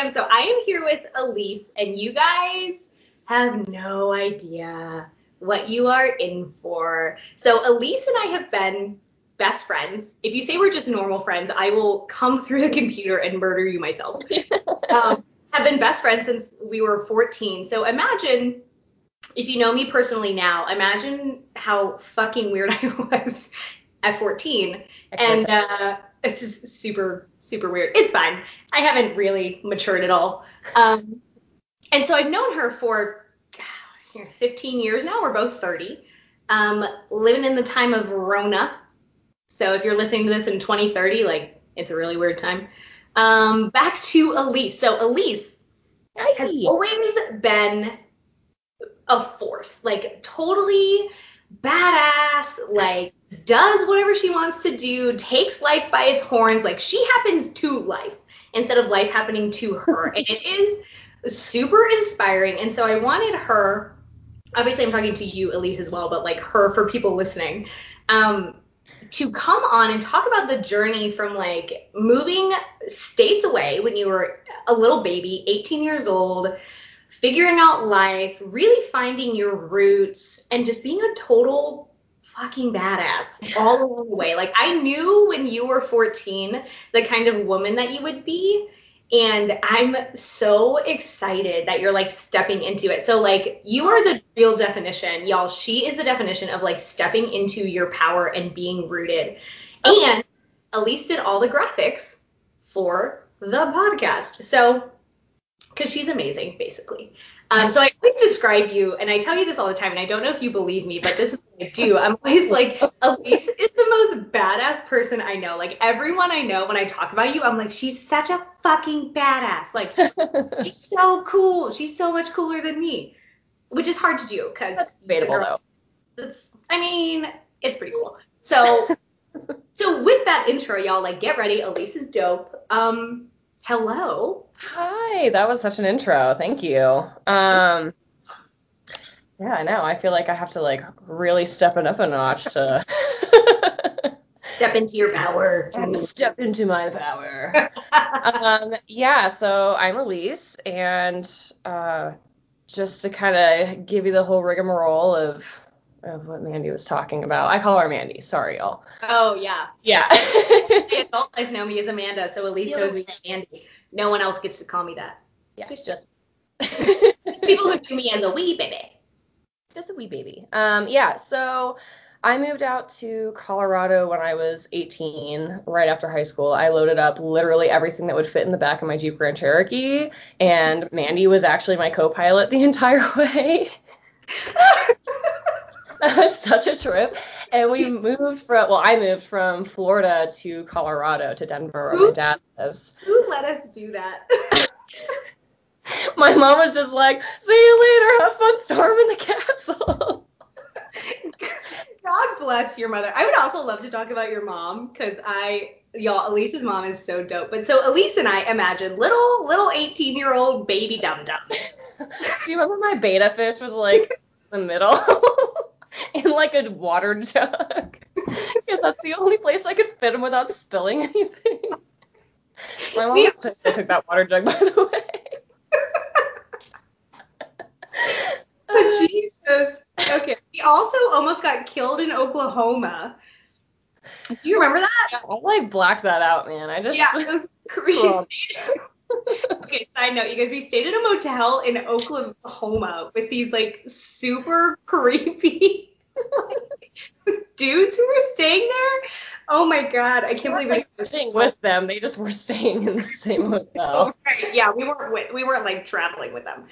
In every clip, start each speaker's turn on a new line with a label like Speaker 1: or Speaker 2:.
Speaker 1: Fam. So I am here with Elise, and you guys have no idea what you are in for. So Elise and I have been best friends. If you say we're just normal friends, I will come through the computer and murder you myself. um, have been best friends since we were 14. So imagine if you know me personally now, imagine how fucking weird I was at 14. And uh, it's just super, super weird. It's fine. I haven't really matured at all. Um, and so I've known her for 15 years now. We're both 30. Um, living in the time of Rona. So if you're listening to this in 2030, like it's a really weird time. Um, back to Elise. So Elise has always been a force, like totally badass, like does whatever she wants to do, takes life by its horns, like she happens to life instead of life happening to her. and it is super inspiring. And so I wanted her, obviously I'm talking to you, Elise, as well, but like her for people listening, um, to come on and talk about the journey from like moving states away when you were a little baby, 18 years old, figuring out life, really finding your roots, and just being a total fucking badass all along the way. Like I knew when you were 14 the kind of woman that you would be. And I'm so excited that you're like stepping into it. So like you are the real definition, y'all. She is the definition of like stepping into your power and being rooted. And Elise did all the graphics for the podcast. So because she's amazing, basically. Um, so I always describe you, and I tell you this all the time, and I don't know if you believe me, but this is what I do. I'm always like, Elise is the most badass person I know. Like everyone I know, when I talk about you, I'm like, she's such a fucking badass. Like she's so cool. She's so much cooler than me, which is hard to do because
Speaker 2: that's debatable though.
Speaker 1: That's, I mean, it's pretty cool. So, so with that intro, y'all, like get ready. Elise is dope. Um, hello.
Speaker 2: Hi, that was such an intro. Thank you. Um, yeah, I know. I feel like I have to like really step it up a notch to
Speaker 1: step into your power.
Speaker 2: step into my power. um, yeah, so I'm Elise, and uh, just to kind of give you the whole rigmarole of of what Mandy was talking about. I call her Mandy. Sorry, y'all.
Speaker 1: Oh yeah.
Speaker 2: Yeah.
Speaker 1: My adult life know me as Amanda, so Elise knows me as Mandy. No one else gets to call me that.
Speaker 2: Yeah.
Speaker 1: Just just. people who knew me as a wee baby.
Speaker 2: Just a wee baby. Um, yeah. So I moved out to Colorado when I was 18, right after high school. I loaded up literally everything that would fit in the back of my Jeep Grand Cherokee, and Mandy was actually my co-pilot the entire way. that was such a trip. And we moved from, well, I moved from Florida to Colorado to Denver where my dad lives.
Speaker 1: Who let us do that?
Speaker 2: my mom was just like, see you later, have fun storming the castle.
Speaker 1: God bless your mother. I would also love to talk about your mom because I, y'all, Elise's mom is so dope. But so Elise and I imagine little, little 18 year old baby dum dum.
Speaker 2: Do you remember my betta fish was like in the middle? like a water jug. Because that's the only place I could fit him without spilling anything. My mom we took that water jug, by the way.
Speaker 1: oh, Jesus. Okay. He also almost got killed in Oklahoma. Do you remember that?
Speaker 2: Yeah, I like blacked that out, man. I just
Speaker 1: yeah, it was crazy. okay, side note, you guys, we stayed at a motel in Oklahoma with these like super creepy dudes who were staying there. Oh my god, I can't believe
Speaker 2: like, was Staying with them, they just were staying in the same hotel.
Speaker 1: oh, right. Yeah, we weren't with, we weren't like traveling with them.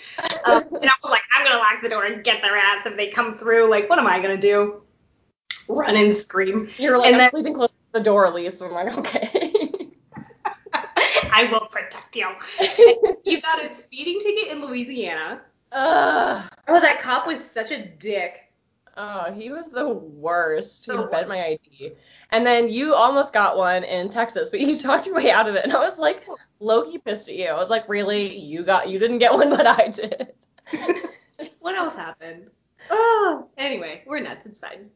Speaker 1: Um, and I was like, I'm gonna lock the door and get their ass if they come through. Like, what am I gonna do? Run and scream.
Speaker 2: You're like, and I'm then, sleeping close to the door, at least. I'm like, okay.
Speaker 1: I will protect you. you got a speeding ticket in Louisiana.
Speaker 2: Uh,
Speaker 1: Oh, that cop was such a dick.
Speaker 2: Oh, he was the worst. He bent my ID. And then you almost got one in Texas, but you talked your way out of it. And I was like, Loki pissed at you. I was like, really? You got you didn't get one, but I did.
Speaker 1: what else happened? Oh, anyway, we're nuts. It's fine.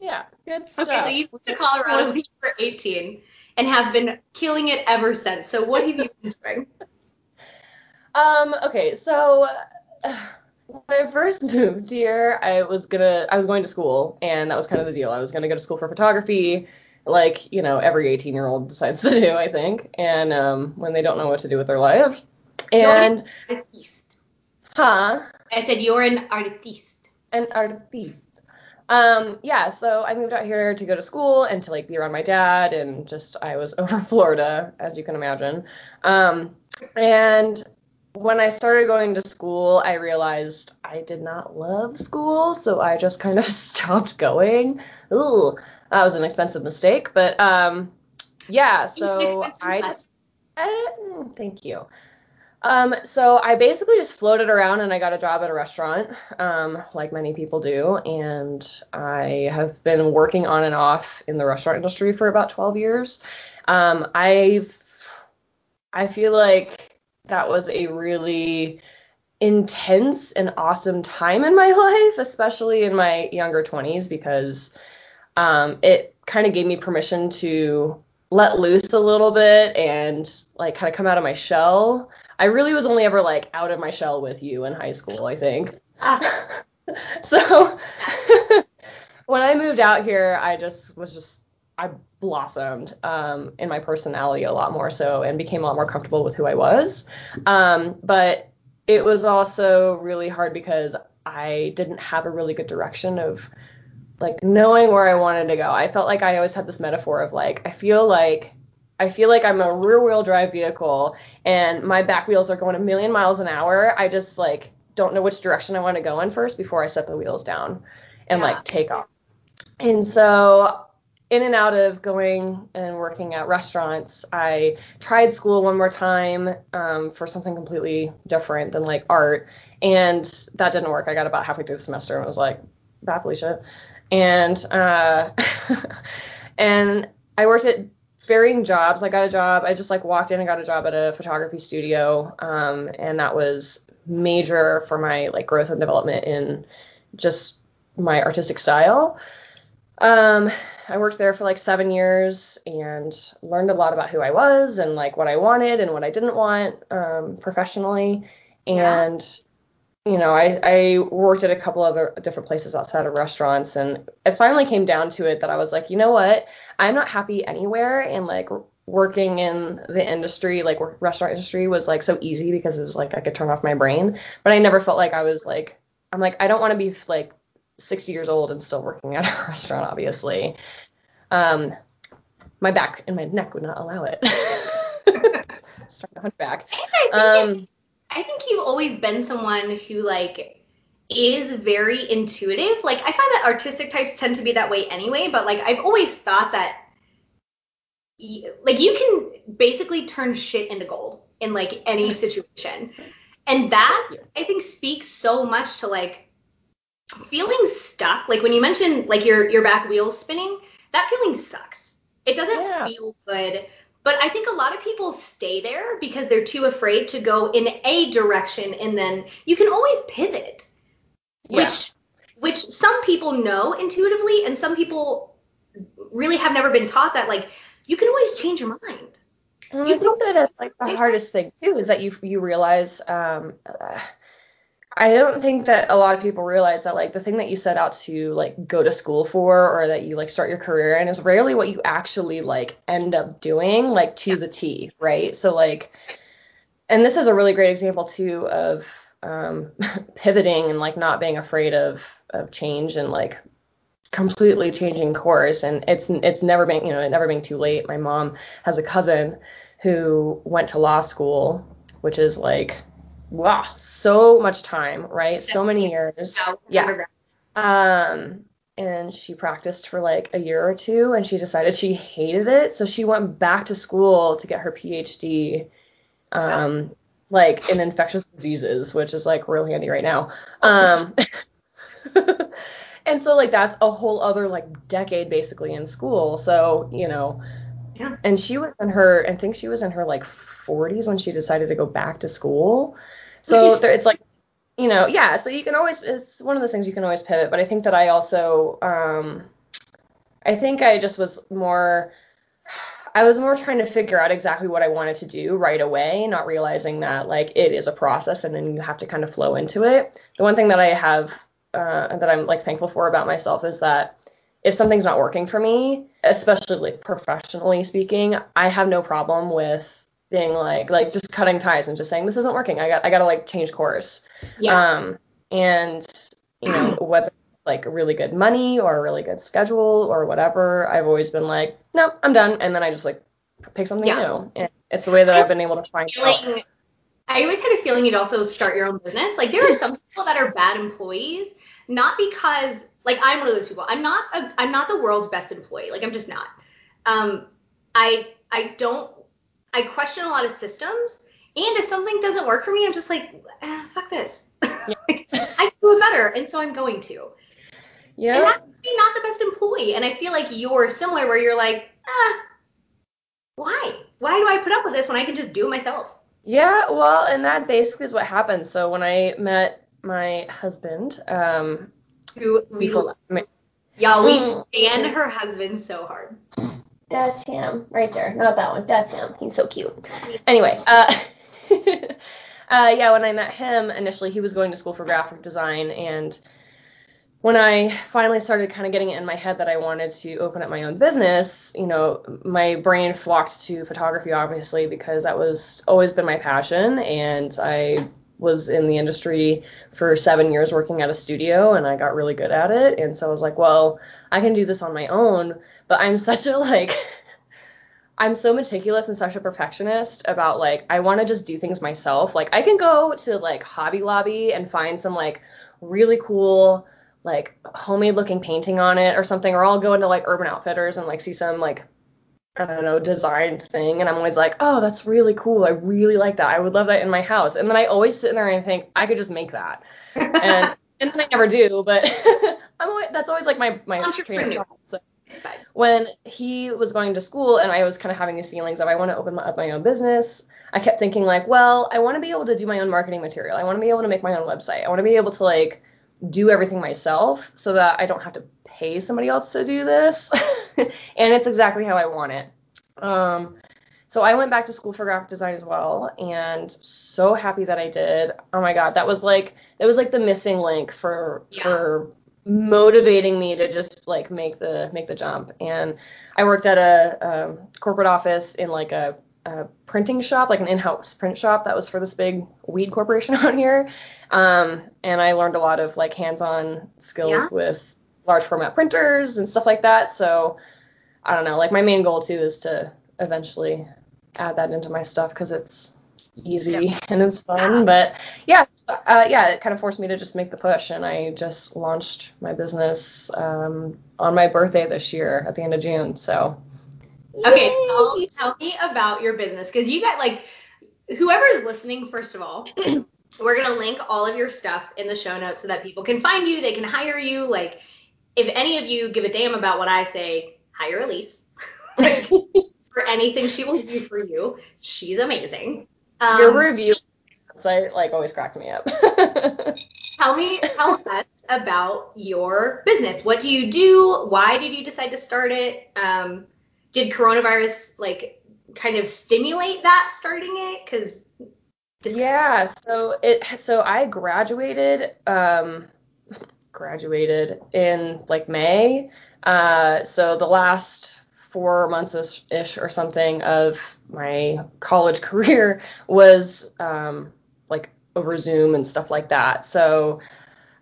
Speaker 2: Yeah, good stuff.
Speaker 1: Okay, so you moved to Colorado when you were 18 and have been killing it ever since. So what have you been doing?
Speaker 2: Um, okay, so when I first moved here, I was gonna I was going to school and that was kind of the deal. I was gonna go to school for photography, like, you know, every 18 year old decides to do, I think. And um when they don't know what to do with their lives. And
Speaker 1: Artiste.
Speaker 2: huh?
Speaker 1: I said you're an artiste.
Speaker 2: An artiste. Um, yeah, so I moved out here to go to school and to like be around my dad and just I was over Florida, as you can imagine. Um, and when I started going to school, I realized I did not love school, so I just kind of stopped going. Ooh, that was an expensive mistake, but um, yeah, so I just, I, mm, thank you. Um, so I basically just floated around and I got a job at a restaurant, um, like many people do, and I have been working on and off in the restaurant industry for about 12 years. Um, I've, I feel like that was a really intense and awesome time in my life, especially in my younger 20s, because um, it kind of gave me permission to let loose a little bit and like kind of come out of my shell. I really was only ever like out of my shell with you in high school, I think.
Speaker 1: Ah,
Speaker 2: so when I moved out here, I just was just I blossomed um, in my personality a lot more so and became a lot more comfortable with who I was. Um, but it was also really hard because I didn't have a really good direction of like knowing where I wanted to go. I felt like I always had this metaphor of like I feel like I feel like I'm a rear wheel drive vehicle and my back wheels are going a million miles an hour. I just like don't know which direction I want to go in first before I set the wheels down and
Speaker 1: Yeah.
Speaker 2: like take off. And so in and out of going and working at restaurants, I tried school one more time um, for something completely different than like art, and that didn't work. I got about halfway through the semester and was like, "Bye, Felicia," and uh, and I worked at varying jobs. I got a job. I just like walked in and got a job at a photography studio, um, and that was major for my like growth and development in just my artistic style. Um, I worked there for like seven years and learned a lot about who I was and like what I wanted and what I didn't want um, professionally.
Speaker 1: Yeah.
Speaker 2: And you know, I, I worked at a couple other different places outside of restaurants, and it finally came down to it that I was like, you know what, I'm not happy anywhere, and like working in the industry, like work, restaurant industry, was like so easy because it was like I could turn off my brain, but I never felt like I was like, I'm like, I don't want to be like 60 years old and still working at a restaurant, obviously. Um, my back and my neck would not allow it. Starting to hunt back.
Speaker 1: I think,
Speaker 2: Um,
Speaker 1: I think you've always been someone who like is very intuitive. Like I find that artistic types tend to be that way anyway, but like I've always thought that y- like you can basically turn shit into gold in like any situation. And that I think speaks so much to like feeling stuck. Like when you mentioned like your your back wheels spinning, that feeling sucks. It doesn't
Speaker 2: Yeah.
Speaker 1: feel good. But I think a lot of people stay there because they're too afraid to go in a direction and then you can always pivot.
Speaker 2: Yeah.
Speaker 1: Which which some people know intuitively and some people really have never been taught that like you can always change your mind.
Speaker 2: And
Speaker 1: You
Speaker 2: I think that it's like the hardest thing too is that you you realize um uh, I don't think that a lot of people realize that like the thing that you set out to like go to school for or that you like start your career in is rarely what you actually like end up doing like to the T, right? So like and this is a really great example too of um pivoting and like not being afraid of of change and like completely changing course and it's it's never been you know it never being too late my mom has a cousin who went to law school which is like wow so much time right so many years Yeah. um and she practiced for like a year or two and she decided she hated it so she went back to school to get her phd um, like in infectious diseases, which is like real handy right now. Um, and so like that's a whole other like decade basically in school. So you know,
Speaker 1: Yeah.
Speaker 2: and she was in her, I think she was in her like 40s when she decided to go back to school. So
Speaker 1: is-
Speaker 2: there, it's like, you know, yeah. So you can always, it's one of those things you can always pivot. But I think that I also, um, I think I just was more. I was more trying to figure out exactly what I wanted to do right away, not realizing that like it is a process and then you have to kind of flow into it. The one thing that I have uh, that I'm like thankful for about myself is that if something's not working for me, especially like professionally speaking, I have no problem with being like like just cutting ties and just saying this isn't working. I got I got to like change course.
Speaker 1: Yeah.
Speaker 2: Um, and you know whether like really good money or a really good schedule or whatever, I've always been like, no, I'm done, and then I just like pick something
Speaker 1: Yeah.
Speaker 2: new. And it's the way that I've been able to find out.
Speaker 1: feeling I always had a feeling you'd also start your own business. Like there are some people that are bad employees, not because like I'm one of those people. I'm not a, I'm not the world's best employee. Like I'm just not. Um, I I don't I question a lot of systems, and if something doesn't work for me, I'm just like, eh, fuck this. I can do it better, and so I'm going to. Yeah. And
Speaker 2: Yeah.
Speaker 1: that's me not the best employee. And I feel like you're similar, where you're like, ah, why? Why do I put up with this when I can just do it myself?
Speaker 2: Yeah, well, and that basically is what happened. So when I met my husband, um,
Speaker 1: Who we Y'all, we
Speaker 2: Mm.
Speaker 1: stand her husband so hard.
Speaker 2: That's him right there. Not that one. That's him. He's so cute. Anyway, uh, uh, yeah, when I met him initially, he was going to school for graphic design, and when I finally started kind of getting it in my head that I wanted to open up my own business, you know, my brain flocked to photography, obviously, because that was always been my passion, and I was in the industry for seven years working at a studio and I got really good at it. And so I was like, well, I can do this on my own, but I'm such a like I'm so meticulous and such a perfectionist about like I want to just do things myself. Like I can go to like Hobby Lobby and find some like really cool like homemade looking painting on it or something or I'll go into like Urban Outfitters and like see some like I don't know, designed thing. And I'm always like, oh, that's really cool. I really like that. I would love that in my house. And then I always sit in there and think, I could just make that. And and then I never do, but I'm always, that's always like my, my train of thought. So when he was going to school and I was kind of having these feelings of I want to open my, up my own business, I kept thinking like, well, I want to be able to do my own marketing material. I want to be able to make my own website. I want to be able to like do everything myself so that I don't have to pay somebody else to do this. and it's exactly how I want it. Um, so I went back to school for graphic design as well, and so happy that I did. Oh my god, that was like that was like the missing link for
Speaker 1: Yeah.
Speaker 2: for motivating me to just like make the make the jump. And I worked at a um, corporate office in like a, a printing shop, like an in-house print shop that was for this big weed corporation out here. Um, and I learned a lot of like hands-on skills
Speaker 1: Yeah.
Speaker 2: with large format printers and stuff like that. So I don't know, like my main goal too is to eventually add that into my stuff because it's easy and it's fun.
Speaker 1: Yeah.
Speaker 2: But yeah, uh, yeah, it kind of forced me to just make the push, and I just launched my business um, on my birthday this year at the end of June. So
Speaker 1: Okay,
Speaker 2: Yay!
Speaker 1: tell, tell me about your business because you got like whoever is listening. First of all, we're gonna link all of your stuff in the show notes so that people can find you. They can hire you. Like, if any of you give a damn about what I say, hire Elise. like, for anything she will do for you, she's amazing. Um,
Speaker 2: your review site like always cracked me up.
Speaker 1: tell me, tell us about your business. What do you do? Why did you decide to start it? Um, did coronavirus like kind of stimulate that starting it? Because
Speaker 2: Yeah, so it so I graduated um graduated in like May. Uh so the last 4 months ish or something of my college career was um like over Zoom and stuff like that. So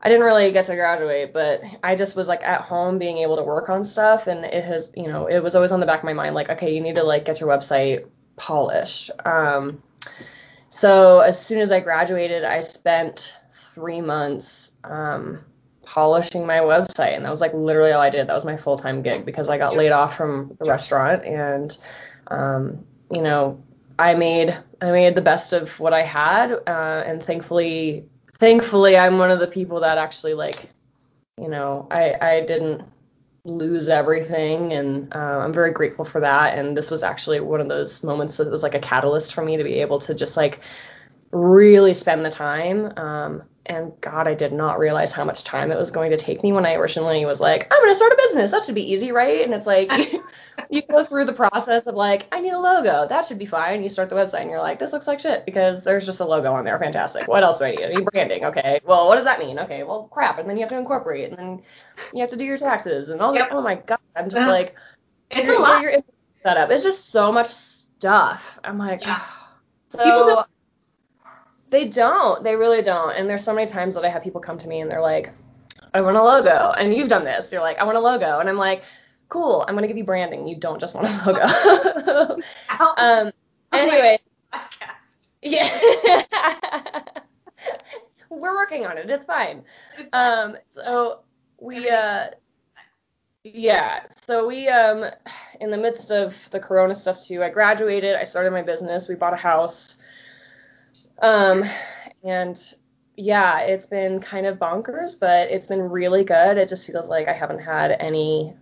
Speaker 2: I didn't really get to graduate, but I just was like at home being able to work on stuff and it has, you know, it was always on the back of my mind like okay, you need to like get your website polished. Um so as soon as I graduated, I spent three months um, polishing my website, and that was like literally all I did. That was my full time gig because I got laid off from the restaurant, and um, you know, I made I made the best of what I had, uh, and thankfully thankfully I'm one of the people that actually like, you know, I I didn't lose everything and uh, i'm very grateful for that and this was actually one of those moments that was like a catalyst for me to be able to just like really spend the time um, and God, I did not realize how much time it was going to take me when I originally was like, I'm going to start a business. That should be easy, right? And it's like, you, go through the process of like, I need a logo. That should be fine. You start the website and you're like, this looks like shit because there's just a logo on there. Fantastic. What else do I need? I need branding. Okay. Well, what does that mean? Okay. Well, crap. And then you have to incorporate and then you have to do your taxes and all yep. that. Oh my God. I'm just like,
Speaker 1: it's a lot.
Speaker 2: Your setup. It's just so much stuff. I'm like, yeah. so they don't. They really don't. And there's so many times that I have people come to me and they're like, I want a logo. And you've done this. You're like, I want a logo. And I'm like, cool. I'm going to give you branding. You don't just want a logo. um, anyway. Yeah. We're working on it. It's fine. It's fine. Um, so we, uh, yeah. So we, um, in the midst of the Corona stuff too, I graduated. I started my business. We bought a house. Um, and yeah, it's been kind of bonkers, but it's been really good. It just feels like I haven't had any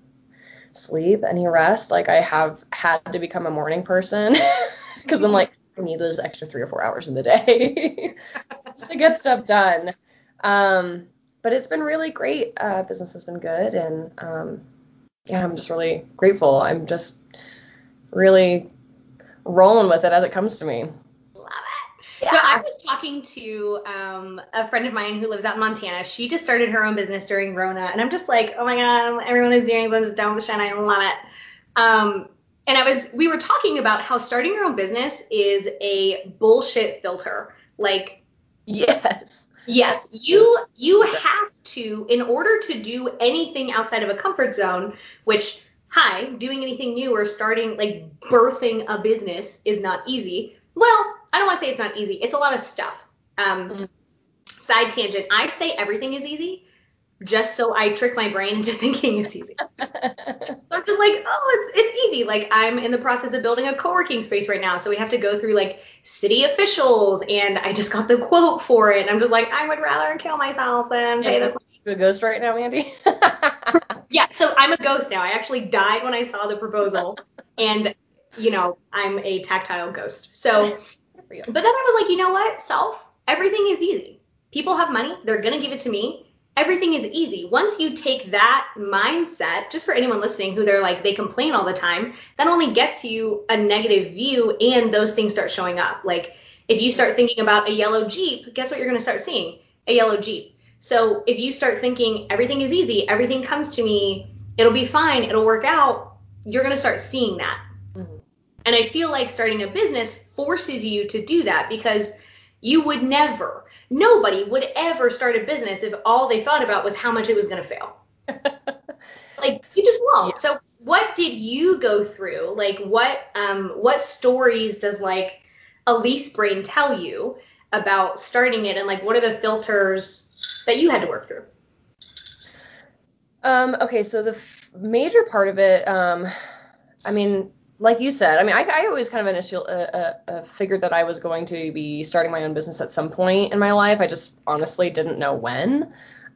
Speaker 2: sleep, any rest. Like I have had to become a morning person because I'm like, I need those extra three or four hours in the day to get stuff done. Um, but it's been really great. Uh, business has been good, and um, yeah, I'm just really grateful. I'm just really rolling with it as it comes to me.
Speaker 1: Yeah. So I was talking to um, a friend of mine who lives out in Montana. She just started her own business during Rona, and I'm just like, oh my god, everyone is doing this, don't shine, I love it. Um, and I was, we were talking about how starting your own business is a bullshit filter. Like,
Speaker 2: yes,
Speaker 1: yes, you you have to, in order to do anything outside of a comfort zone, which hi, doing anything new or starting like birthing a business is not easy. Well, I don't want to say it's not easy. It's a lot of stuff. Um, mm-hmm. Side tangent. I say everything is easy just so I trick my brain into thinking it's easy. so I'm just like, oh, it's it's easy. Like I'm in the process of building a co-working space right now, so we have to go through like city officials, and I just got the quote for it. And I'm just like, I would rather kill myself than pay this.
Speaker 2: You a ghost right now, Andy?
Speaker 1: yeah, so I'm a ghost now. I actually died when I saw the proposal, and you know, I'm a tactile ghost. So but then I was like, you know what, self, everything is easy. People have money, they're gonna give it to me. Everything is easy. Once you take that mindset, just for anyone listening who they're like, they complain all the time, that only gets you a negative view and those things start showing up. Like if you start thinking about a yellow Jeep, guess what you're gonna start seeing? A yellow Jeep. So if you start thinking everything is easy, everything comes to me, it'll be fine, it'll work out, you're gonna start seeing that. Mm-hmm. And I feel like starting a business forces you to do that because you would never, nobody would ever start a business if all they thought about was how much it was going to fail. like you just won't. Yeah. So what did you go through? Like what um what stories does like Elise Brain tell you about starting it and like what are the filters that you had to work through?
Speaker 2: Um okay, so the f- major part of it um I mean like you said, I mean, I, I always kind of initial uh, uh, uh, figured that I was going to be starting my own business at some point in my life. I just honestly didn't know when.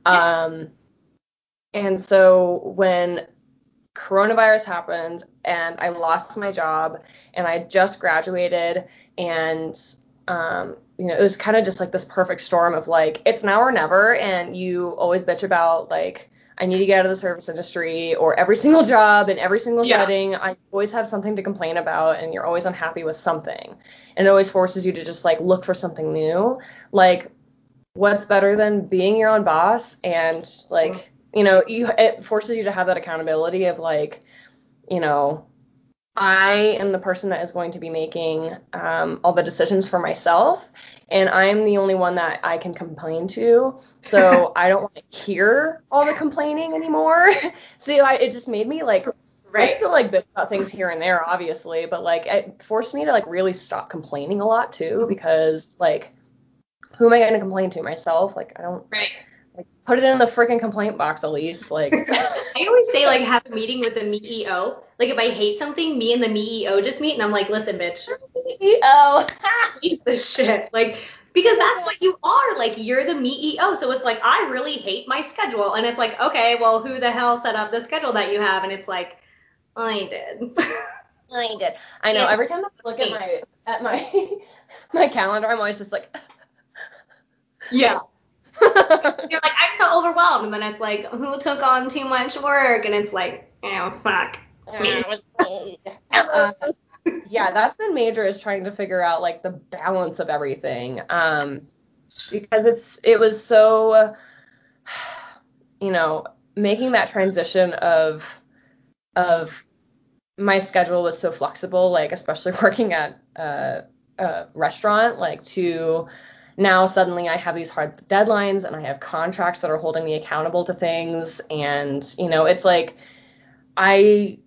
Speaker 2: Yeah. Um, and so when coronavirus happened and I lost my job and I just graduated and um, you know, it was kind of just like this perfect storm of like it's now or never and you always bitch about like I need to get out of the service industry or every single job in every single yeah. setting. I always have something to complain about and you're always unhappy with something. And it always forces you to just like look for something new. Like what's better than being your own boss and like, mm-hmm. you know, you it forces you to have that accountability of like, you know, I am the person that is going to be making um, all the decisions for myself, and I'm the only one that I can complain to. So I don't want to hear all the complaining anymore. so I, it just made me like, right. I still like bitch about things here and there, obviously, but like it forced me to like really stop complaining a lot too, because like, who am I going to complain to myself? Like I don't.
Speaker 1: Right
Speaker 2: put it in the freaking complaint box, Elise. Like
Speaker 1: I I always say like have a meeting with the MEO. Like if I hate something, me and the MEO just meet and I'm like, listen, bitch.
Speaker 2: MEO.
Speaker 1: Hate this shit. Like because that's what you are. Like you're the MEO. So it's like I really hate my schedule. And it's like, okay, well, who the hell set up the schedule that you have? And it's like, I did.
Speaker 2: I did. I know. Every time I look at my at my my calendar, I'm always just like.
Speaker 1: yeah. You're like, I'm so overwhelmed, and then it's like, who took on too much work? And it's like, oh fuck.
Speaker 2: uh, yeah, that's been major is trying to figure out like the balance of everything. Um, because it's it was so, you know, making that transition of of my schedule was so flexible, like especially working at a, a restaurant, like to now suddenly I have these hard deadlines and I have contracts that are holding me accountable to things. And, you know, it's like I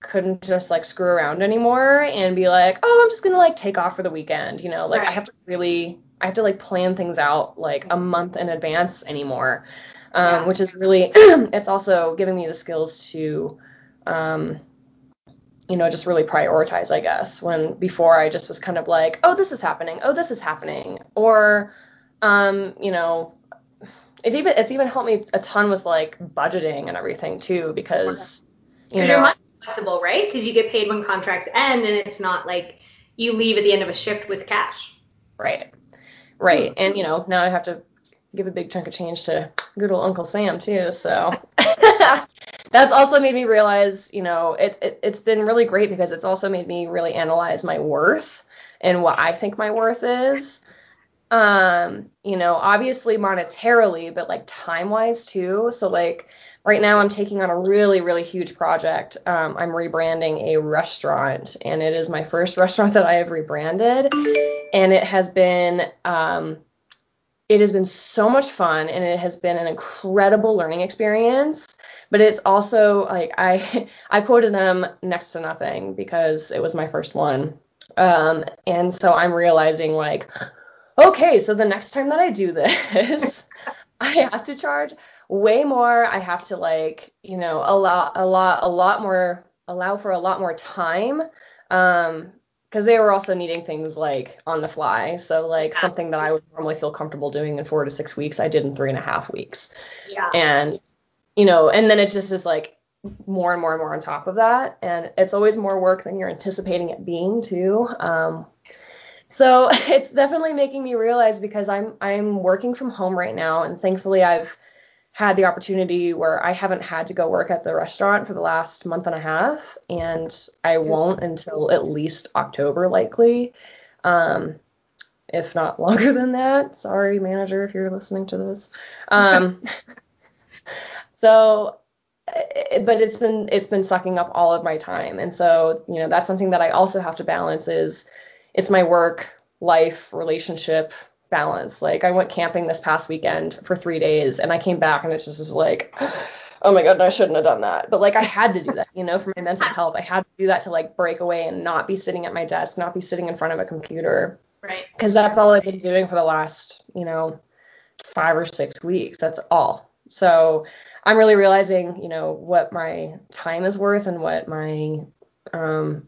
Speaker 2: couldn't just like screw around anymore and be like, oh, I'm just going to like take off for the weekend. You know, like right. I have to really, I have to like plan things out like a month in advance anymore, um, yeah. which is really, it's also giving me the skills to, um, you know, just really prioritize, I guess. When before I just was kind of like, oh, this is happening, oh, this is happening, or, um, you know, it even it's even helped me a ton with like budgeting and everything too, because
Speaker 1: you know, you're much flexible, right? Because you get paid when contracts end, and it's not like you leave at the end of a shift with cash.
Speaker 2: Right, right, and you know now I have to give a big chunk of change to good old Uncle Sam too, so. that's also made me realize, you know, it, it it's been really great because it's also made me really analyze my worth and what I think my worth is. Um, you know, obviously monetarily, but like time wise too. So like right now I'm taking on a really, really huge project. Um, I'm rebranding a restaurant and it is my first restaurant that I have rebranded. And it has been um it has been so much fun and it has been an incredible learning experience but it's also like I I quoted them next to nothing because it was my first one. Um, and so I'm realizing like, okay, so the next time that I do this, I have to charge way more. I have to like, you know, allow a lot a lot more allow for a lot more time. Um, because they were also needing things like on the fly. So like something that I would normally feel comfortable doing in four to six weeks, I did in three and a half weeks.
Speaker 1: Yeah.
Speaker 2: And you know, and then it just is like more and more and more on top of that. And it's always more work than you're anticipating it being too. Um, so it's definitely making me realize because I'm I'm working from home right now and thankfully I've had the opportunity where I haven't had to go work at the restaurant for the last month and a half and I won't until at least October likely. Um, if not longer than that. Sorry, manager, if you're listening to this. Um, So eh, but it's been it's been sucking up all of my time. And so you know that's something that i also have to balance is it's my work life relationship balance. Like i went camping this past weekend for three days and i came back and it just was like oh my god i shouldn't have done that. But like i had to do that you know for my mental health. I had to do that to like break away and not be sitting at my desk not be sitting in front of a computer.
Speaker 1: Right.
Speaker 2: Because that's all i've been doing for the last you know five or six weeks. That's all so I'm really realizing, you know, what my time is worth and what my, um,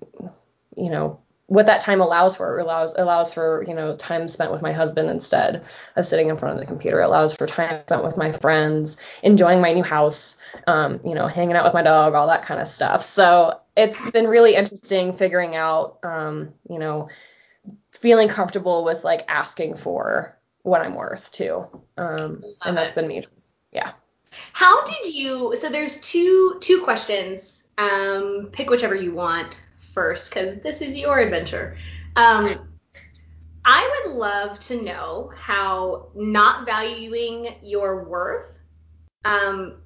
Speaker 2: you know, what that time allows for. It allows allows for, you know, time spent with my husband instead of sitting in front of the computer. It allows for time spent with my friends, enjoying my new house, um, you know, hanging out with my dog, all that kind of stuff. So it's been really interesting figuring out, um, you know, feeling comfortable with like asking for what I'm worth too. Um, and that's been major yeah.
Speaker 1: How did you? So there's two two questions. Um, pick whichever you want first, because this is your adventure. Um, I would love to know how not valuing your worth um,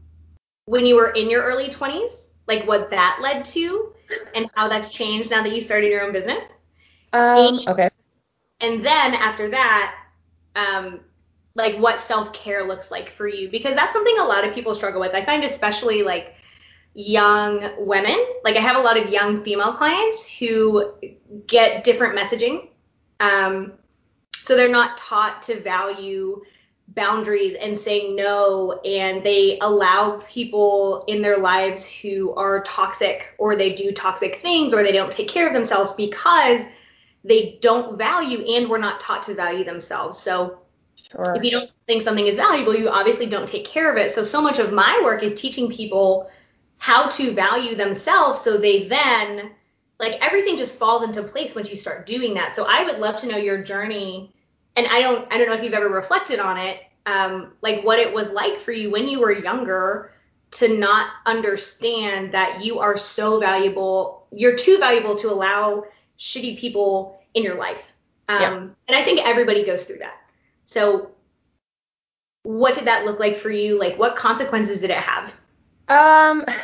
Speaker 1: when you were in your early 20s, like what that led to, and how that's changed now that you started your own business.
Speaker 2: Um, and, okay.
Speaker 1: And then after that, um, like what self-care looks like for you because that's something a lot of people struggle with. I find especially like young women, like I have a lot of young female clients who get different messaging. Um, so they're not taught to value boundaries and saying no and they allow people in their lives who are toxic or they do toxic things or they don't take care of themselves because they don't value and were not taught to value themselves. So sure. if you don't think something is valuable, you obviously don't take care of it. So so much of my work is teaching people how to value themselves so they then like everything just falls into place once you start doing that. So I would love to know your journey and I don't I don't know if you've ever reflected on it, um, like what it was like for you when you were younger to not understand that you are so valuable, you're too valuable to allow shitty people in your life. Um, yeah. And I think everybody goes through that. So what did that look like for you? Like what consequences did it have?
Speaker 2: Um.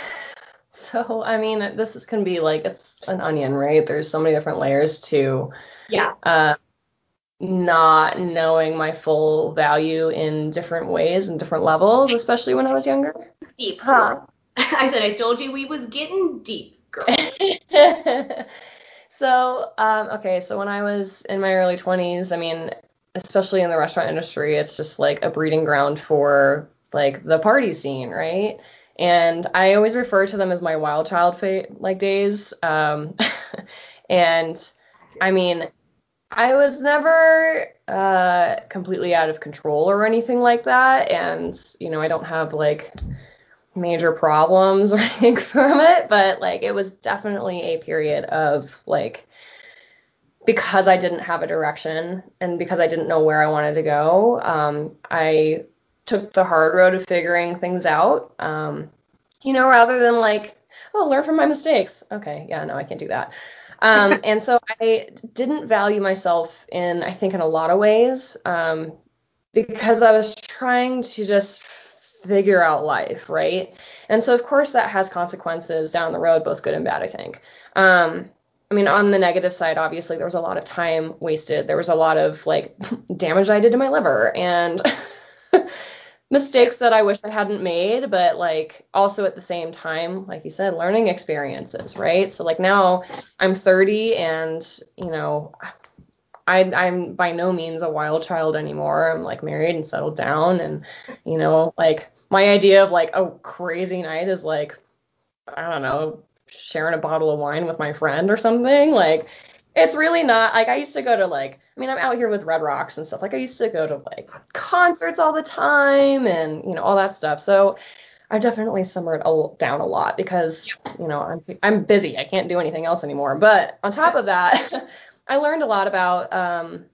Speaker 2: So I mean, this is gonna be like it's an onion, right? There's so many different layers to.
Speaker 1: Yeah.
Speaker 2: Uh, not knowing my full value in different ways and different levels, especially when I was younger.
Speaker 1: Deep. Huh. I said I told you we was getting deep, girl.
Speaker 2: so, um, okay, so when I was in my early 20s, I mean, especially in the restaurant industry, it's just like a breeding ground for like the party scene, right? And I always refer to them as my wild child fa- like days. Um, and I mean, I was never uh, completely out of control or anything like that, and you know I don't have like major problems or anything from it, but like it was definitely a period of like because I didn't have a direction and because I didn't know where I wanted to go, um, I took the hard road of figuring things out. Um, you know, rather than like, oh, learn from my mistakes. Okay, yeah, no, I can't do that. Um, and so I didn't value myself in, I think, in a lot of ways, um, because I was trying to just figure out life, right? And so, of course, that has consequences down the road, both good and bad, I think. Um, I mean, on the negative side, obviously, there was a lot of time wasted. There was a lot of like damage I did to my liver and mistakes that I wish I hadn't made, but like also at the same time, like you said, learning experiences, right? So like now I'm 30 and, you know, I, I'm by no means a wild child anymore. I'm like married and settled down and, you know, like my idea of like a crazy night is like, I don't know, sharing a bottle of wine with my friend or something. Like it's really not like I used to go to like I mean I'm out here with Red Rocks and stuff like I used to go to like concerts all the time and you know all that stuff so I definitely simmered a, down a lot because you know I'm I'm busy I can't do anything else anymore but on top of that I learned a lot about um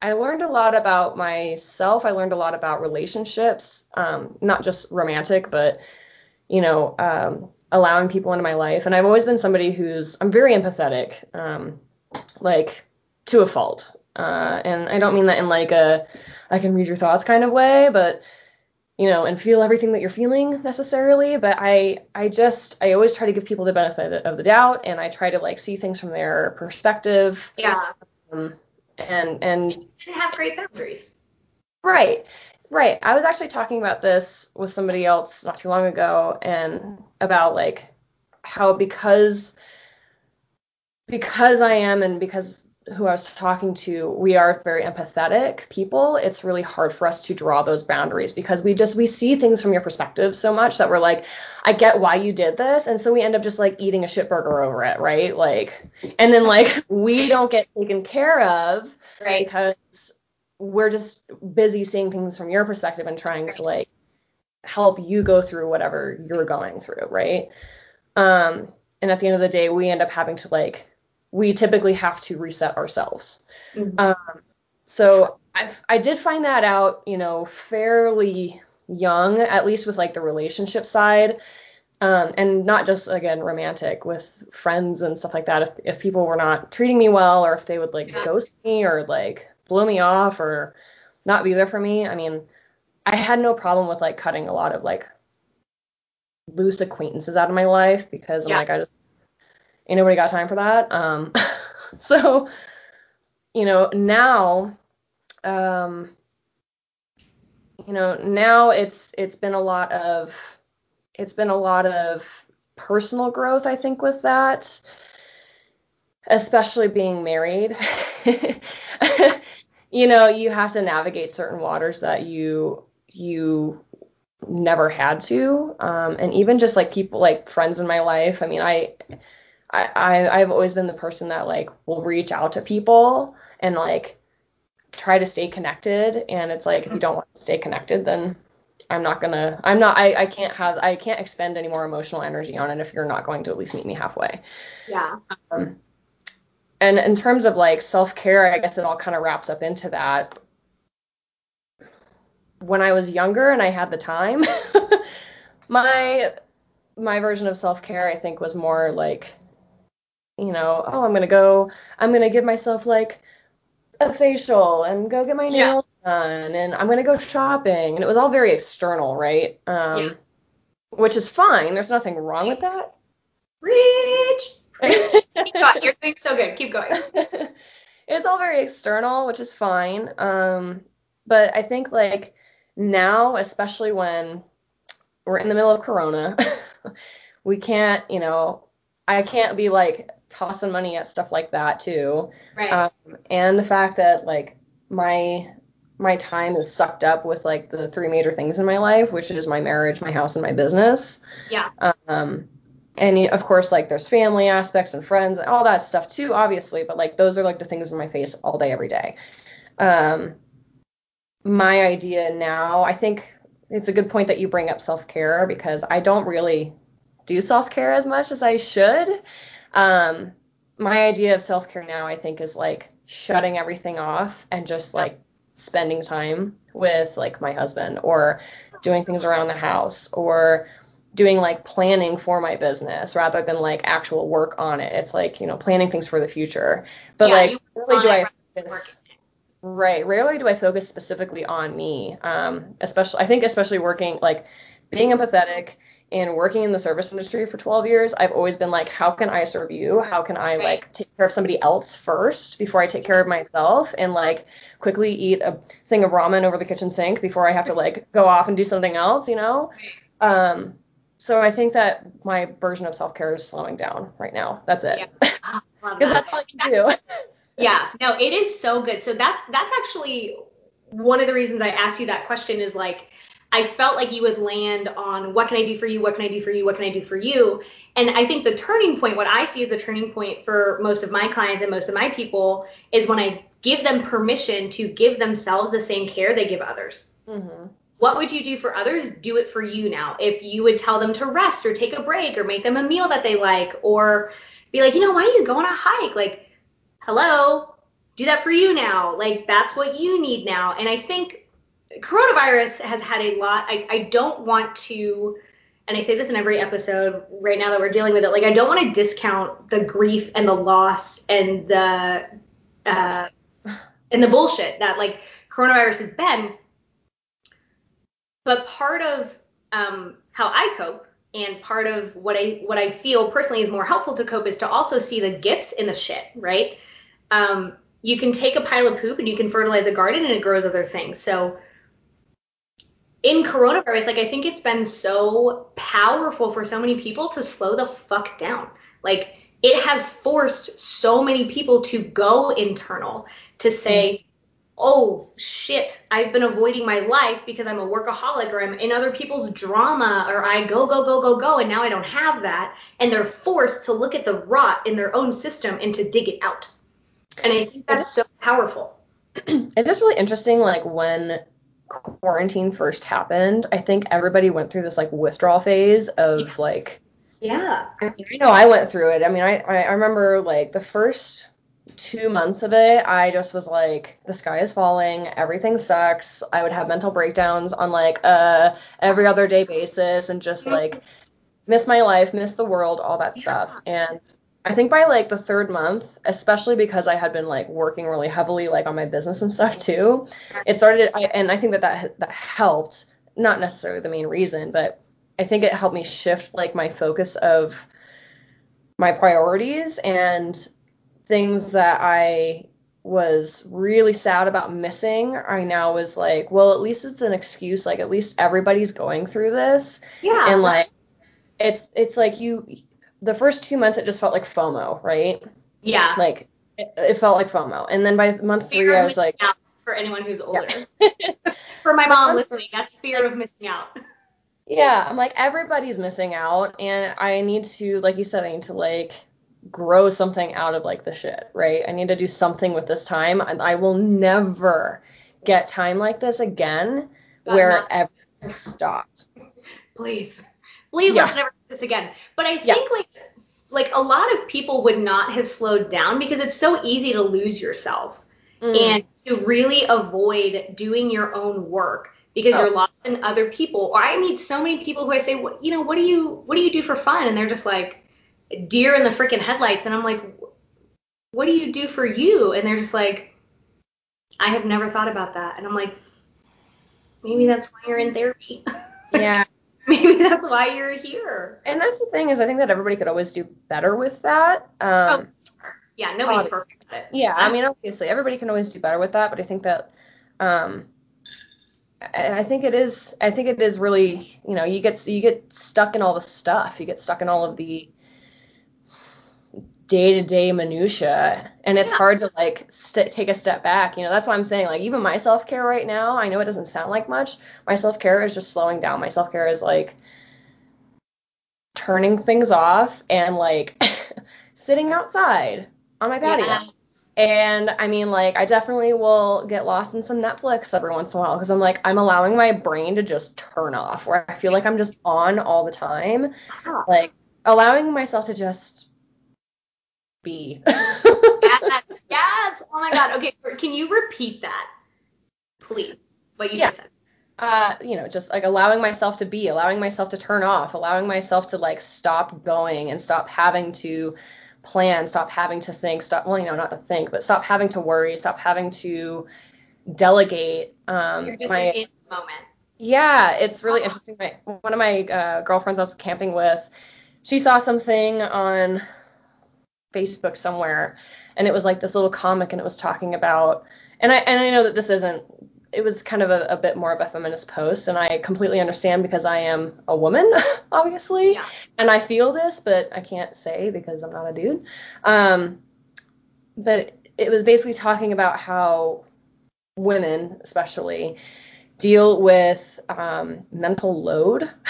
Speaker 2: I learned a lot about myself I learned a lot about relationships um not just romantic but you know um allowing people into my life. And I've always been somebody who's I'm very empathetic, um, like to a fault. Uh, and I don't mean that in like a I can read your thoughts kind of way, but you know, and feel everything that you're feeling necessarily. But I I just I always try to give people the benefit of the doubt, and I try to like see things from their perspective.
Speaker 1: Yeah.
Speaker 2: Um, and and
Speaker 1: and have great boundaries.
Speaker 2: Right. Right. I was actually talking about this with somebody else not too long ago and about like how because because I am and because who I was talking to, we are very empathetic people. It's really hard for us to draw those boundaries because we just we see things from your perspective so much that we're like, I get why you did this, and so we end up just like eating a shit burger over it, right? Like, and then like we don't get taken care of
Speaker 1: right.
Speaker 2: because we're just busy seeing things from your perspective and trying to like help you go through whatever you're going through, right? Um, and at the end of the day, we end up having to like, we typically have to reset ourselves. Mm-hmm. Um, so I, I did find that out, you know, fairly young, at least with like the relationship side. Um, and not just again romantic with friends and stuff like that. If if people were not treating me well, or if they would like yeah. ghost me, or like blow me off or not be there for me. I mean, I had no problem with like cutting a lot of like loose acquaintances out of my life because I'm like I just ain't nobody got time for that. Um, so you know now, um, you know now it's it's been a lot of it's been a lot of personal growth I think with that, especially being married. you know, you have to navigate certain waters that you you never had to. Um, and even just like people like friends in my life. I mean, I I, I have always been the person that like will reach out to people and like try to stay connected. And it's like if you don't want to stay connected, then I'm not gonna I'm not I, I can't have I can't expend any more emotional energy on it if you're not going to at least meet me halfway.
Speaker 1: Yeah.
Speaker 2: Um, and in terms of like self care, I guess it all kind of wraps up into that. When I was younger and I had the time, my my version of self care I think was more like, you know, oh I'm gonna go I'm gonna give myself like a facial and go get my
Speaker 1: Yeah.
Speaker 2: nails done and I'm gonna go shopping and it was all very external, right? Um,
Speaker 1: Yeah.
Speaker 2: which is fine. There's nothing wrong with that.
Speaker 1: Rich. Keep going. You're doing so good. Keep going.
Speaker 2: it's all very external, which is fine. Um, but I think like now, especially when we're in the middle of Corona, we can't, you know, I can't be like tossing money at stuff like that too.
Speaker 1: Right.
Speaker 2: Um, and the fact that like my my time is sucked up with like the three major things in my life, which is my marriage, my house, and my business.
Speaker 1: yeah.
Speaker 2: Um, and of course, like there's family aspects and friends and all that stuff too, obviously. But like those are like the things in my face all day, every day. Um, my idea now, I think it's a good point that you bring up self care because I don't really do self care as much as I should. Um, my idea of self care now, I think, is like shutting everything off and just like spending time with like my husband or doing things around the house or doing like planning for my business rather than like actual work on it. It's like, you know, planning things for the future. But
Speaker 1: Yeah,
Speaker 2: like rarely do I
Speaker 1: it rather than
Speaker 2: focus right, rarely do I focus specifically on me. Um, especially I think especially working like being empathetic and working in the service industry for 12 years, I've always been like, how can I serve you? How can I
Speaker 1: Right.
Speaker 2: like take care of somebody else first before I take care of myself and like quickly eat a thing of ramen over the kitchen sink before I have to like go off and do something else, you know? Um, so I think that my version of self care is slowing down right now. That's it.
Speaker 1: Yeah.
Speaker 2: Because
Speaker 1: that.
Speaker 2: that's all I can do.
Speaker 1: Yeah, no, it is so good. So that's that's actually one of the reasons I asked you that question is like I felt like you would land on what can I do for you? What can I do for you? What can I do for you? And I think the turning point, what I see as the turning point for most of my clients and most of my people is when I give them permission to give themselves the same care they give others.
Speaker 2: hmm
Speaker 1: What would you do for others? Do it for you now. If you would tell them to rest or take a break or make them a meal that they like or be like, you know, why don't you go on a hike? Like, hello, do that for you now. Like, that's what you need now. And I think coronavirus has had a lot. I, I don't want to, and I say this in every episode right now that we're dealing with it, like, I don't want to discount the grief and the loss and the, uh, and the bullshit that like coronavirus has been. But part of um, how I cope and part of what I what I feel personally is more helpful to cope is to also see the gifts in the shit, right? Um, you can take a pile of poop and you can fertilize a garden and it grows other things. So in coronavirus, like I think it's been so powerful for so many people to slow the fuck down. Like it has forced so many people to go internal to say, oh shit, I've been avoiding my life because I'm a workaholic or I'm in other people's drama or I go, go, go, go, go, and now I don't have that. And they're forced to look at the rot in their own system and to dig it out. And I think that's so powerful.
Speaker 2: It's just really interesting, like when quarantine first happened, I think everybody went through this like withdrawal phase of
Speaker 1: Yes.
Speaker 2: like
Speaker 1: Yeah.
Speaker 2: I know I went through it. I mean, I, I I remember like the first two months of it, I just was like, the sky is falling, everything sucks. I would have mental breakdowns on like a every other day basis and just mm-hmm. like miss my life, miss the world, all that stuff. And I think by like the third month, especially because I had been like working really heavily like on my business and stuff too, it started I, and I think that that that helped, not necessarily the main reason, but I think it helped me shift like my focus of my priorities and things that I was really sad about missing. I now was like, well, at least it's an excuse. Like at least everybody's going through this,
Speaker 1: Yeah.
Speaker 2: and like it's it's like you the first two months it just felt like FOMO, right?
Speaker 1: yeah.
Speaker 2: Like it, it felt like FOMO, and then by month three I was like,
Speaker 1: Yeah. for anyone who's older. for my mom listening, that's fear of missing out.
Speaker 2: Yeah, I'm like everybody's missing out, and I need to, like you said, I need to like grow something out of like the shit, right? I need to do something with this time. I, I will never get time like this again
Speaker 1: God,
Speaker 2: where
Speaker 1: not-
Speaker 2: everything stopped.
Speaker 1: Please, please
Speaker 2: Yeah.
Speaker 1: let's never do this again. But I
Speaker 2: Yeah.
Speaker 1: think like like a lot of people would not have slowed down because it's so easy to lose yourself
Speaker 2: Mm.
Speaker 1: and to really avoid doing your own work because
Speaker 2: Oh.
Speaker 1: you're lost in other people. Or I meet so many people who I say, what you know, what do you what do you do for fun? And they're just like deer in the freaking headlights. And I'm like, what do you do for you? And they're just like, I have never thought about that. And I'm like, maybe that's why you're in therapy.
Speaker 2: yeah.
Speaker 1: maybe that's why you're here.
Speaker 2: And that's the thing is I think that everybody could always do better with that. Um,
Speaker 1: oh, yeah, nobody's perfect at it.
Speaker 2: Yeah, I mean, obviously, everybody can always do better with that, but I think that, um, I I think it is, I think it is really, you know, you get you get stuck in all the stuff, you get stuck in all of the day-to-day minutia, and it's
Speaker 1: Yeah.
Speaker 2: hard to like st- take a step back. You know, that's why I'm saying like even my self-care right now, I know it doesn't sound like much. My self-care is just slowing down. My self-care is like turning things off and like sitting outside on my patio. And I mean, like, I definitely will get lost in some Netflix every once in a while because I'm like, I'm allowing my brain to just turn off, where I feel like I'm just on all the time, like allowing myself to just be.
Speaker 1: yes, yes. Oh my god. Okay, can you repeat that, please? What you
Speaker 2: Yeah.
Speaker 1: just said.
Speaker 2: uh, you know, just like allowing myself to be, allowing myself to turn off, allowing myself to like stop going and stop having to plan, stop having to think, stop, well, you know, not to think, but stop having to worry, stop having to delegate. Um,
Speaker 1: You're just
Speaker 2: my,
Speaker 1: in the moment.
Speaker 2: Yeah, it's really interesting. My one of my uh, girlfriends I was camping with, she saw something on Facebook somewhere, and it was like this little comic, and it was talking about, and I and I know that this isn't. It was kind of a, a bit more of a feminist post, and I completely understand because I am a woman, obviously,
Speaker 1: Yeah.
Speaker 2: and I feel this, but I can't say because I'm not a dude. Um, but it was basically talking about how women, especially, deal with um, mental load,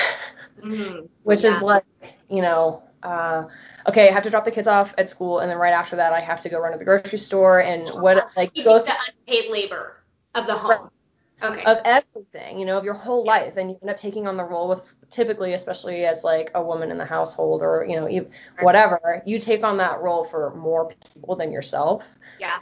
Speaker 1: Mm,
Speaker 2: which
Speaker 1: yeah.
Speaker 2: is like, you know, uh, okay, I have to drop the kids off at school, and then right after that, I have to go run to the grocery store and what
Speaker 1: Yes,
Speaker 2: like go
Speaker 1: the unpaid labor of the home. Okay.
Speaker 2: of everything, you know, of your whole life, and you end up taking on the role with typically, especially as like a woman in the household or you know, you, whatever, you take on that role for more people than yourself.
Speaker 1: yeah.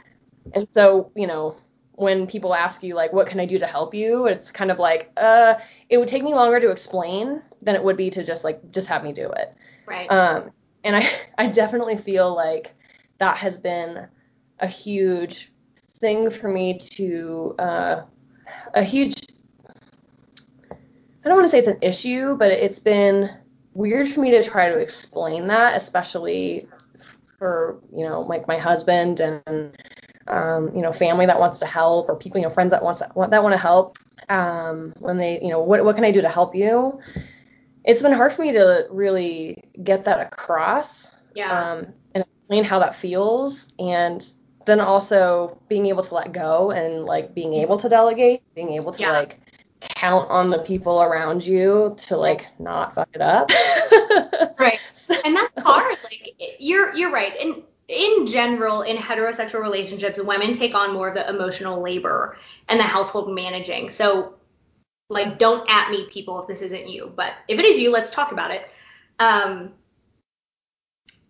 Speaker 2: And so, you know, when people ask you like, what can I do to help you? It's kind of like, uh, it would take me longer to explain than it would be to just like just have me do it.
Speaker 1: Right.
Speaker 2: Um, and I, I definitely feel like that has been a huge thing for me to, uh, a huge, I don't want to say it's an issue, but it's been weird for me to try to explain that, especially for, you know, like my husband and, um, you know, family that wants to help or people, you know, friends that wants that want to help. Um, when they, you know, what, what can I do to help you? It's been hard for me to really get that across
Speaker 1: yeah.
Speaker 2: um, and explain how that feels and then also being able to let go and like being able to delegate being able to
Speaker 1: Yeah.
Speaker 2: like count on the people around you to like not fuck it up
Speaker 1: right. And that's hard. Like you're you're right. And in general, in heterosexual relationships, women take on more of the emotional labor and the household managing. So like don't at me people if this isn't you. But if it is you, let's talk about it. Um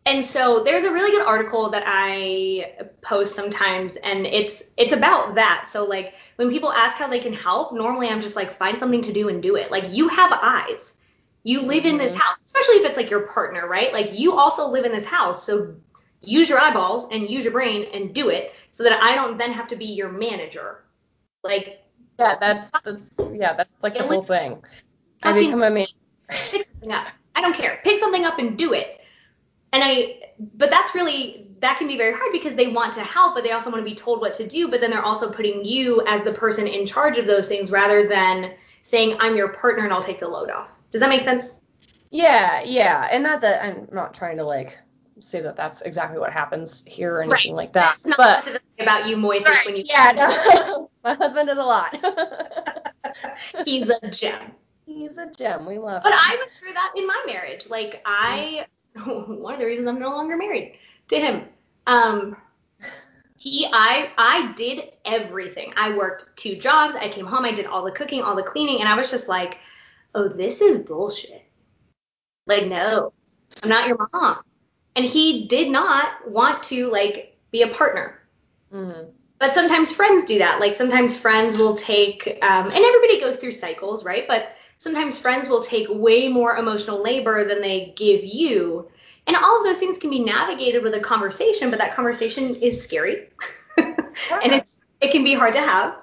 Speaker 1: and so there's a really good article that I post sometimes and it's it's about that. So like when people ask how they can help, normally I'm just like find something to do and do it. Like you have eyes. You live in this
Speaker 2: Mhm.
Speaker 1: house, especially if it's like your partner, right? Like you also live in this house. So use your eyeballs and use your brain and do it so that I don't then have to be your manager. Like
Speaker 2: yeah that's that's yeah that's like the whole thing i become a man
Speaker 1: pick something up. I don't care. Pick something up and do it. And I, but that's really, that can be very hard because they want to help, but they also want to be told what to do. But then they're also putting you as the person in charge of those things rather than saying, I'm your partner and I'll take the load off. Does that make sense?
Speaker 2: yeah yeah and not that i'm not trying to like say that that's exactly what happens here or anything like that
Speaker 1: It's not
Speaker 2: but
Speaker 1: specifically about you, Moises, when you.
Speaker 2: yeah no. My husband does a lot.
Speaker 1: He's a gem.
Speaker 2: He's a gem. We love
Speaker 1: But
Speaker 2: him.
Speaker 1: I went through that in my marriage. Like I, one of the reasons I'm no longer married to him. Um, he, I, I did everything. I worked two jobs. I came home. I did all the cooking, all the cleaning, and I was just like, oh, this is bullshit. Like, no, I'm not your mom. And he did not want to like be a partner.
Speaker 2: Mhm.
Speaker 1: But sometimes friends do that. Like sometimes friends will take, um, and everybody goes through cycles, right? But sometimes friends will take way more emotional labor than they give you. And all of those things can be navigated with a conversation, but that conversation is scary. and it's it can be hard to have.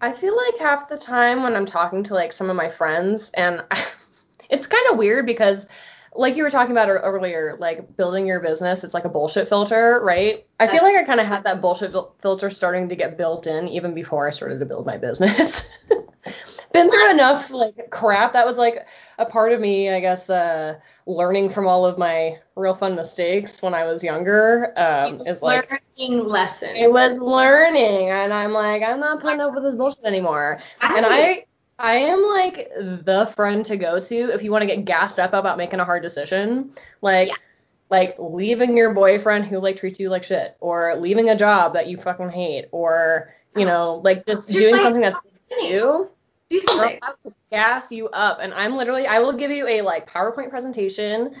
Speaker 2: I feel like half the time when I'm talking to like some of my friends, and it's kind of weird because, like you were talking about earlier, like building your business, it's like a bullshit filter, right? I feel like I kind of had that bullshit filter starting to get built in even before I started to build my business. Been through enough like crap. That was like a part of me, I guess, uh, learning from all of my real fun mistakes when I was younger. Um, is like
Speaker 1: learning lesson.
Speaker 2: it was learning and i'm like i'm not putting up with this bullshit anymore and i i am like the friend to go to if you want to get gassed up about making a hard decision like
Speaker 1: Yes.
Speaker 2: like leaving your boyfriend who like treats you like shit or leaving a job that you fucking hate or you oh. know like just
Speaker 1: Just
Speaker 2: doing
Speaker 1: like-
Speaker 2: something that's you
Speaker 1: do something.
Speaker 2: Gas you up and i'm literally i will give you a like powerpoint presentation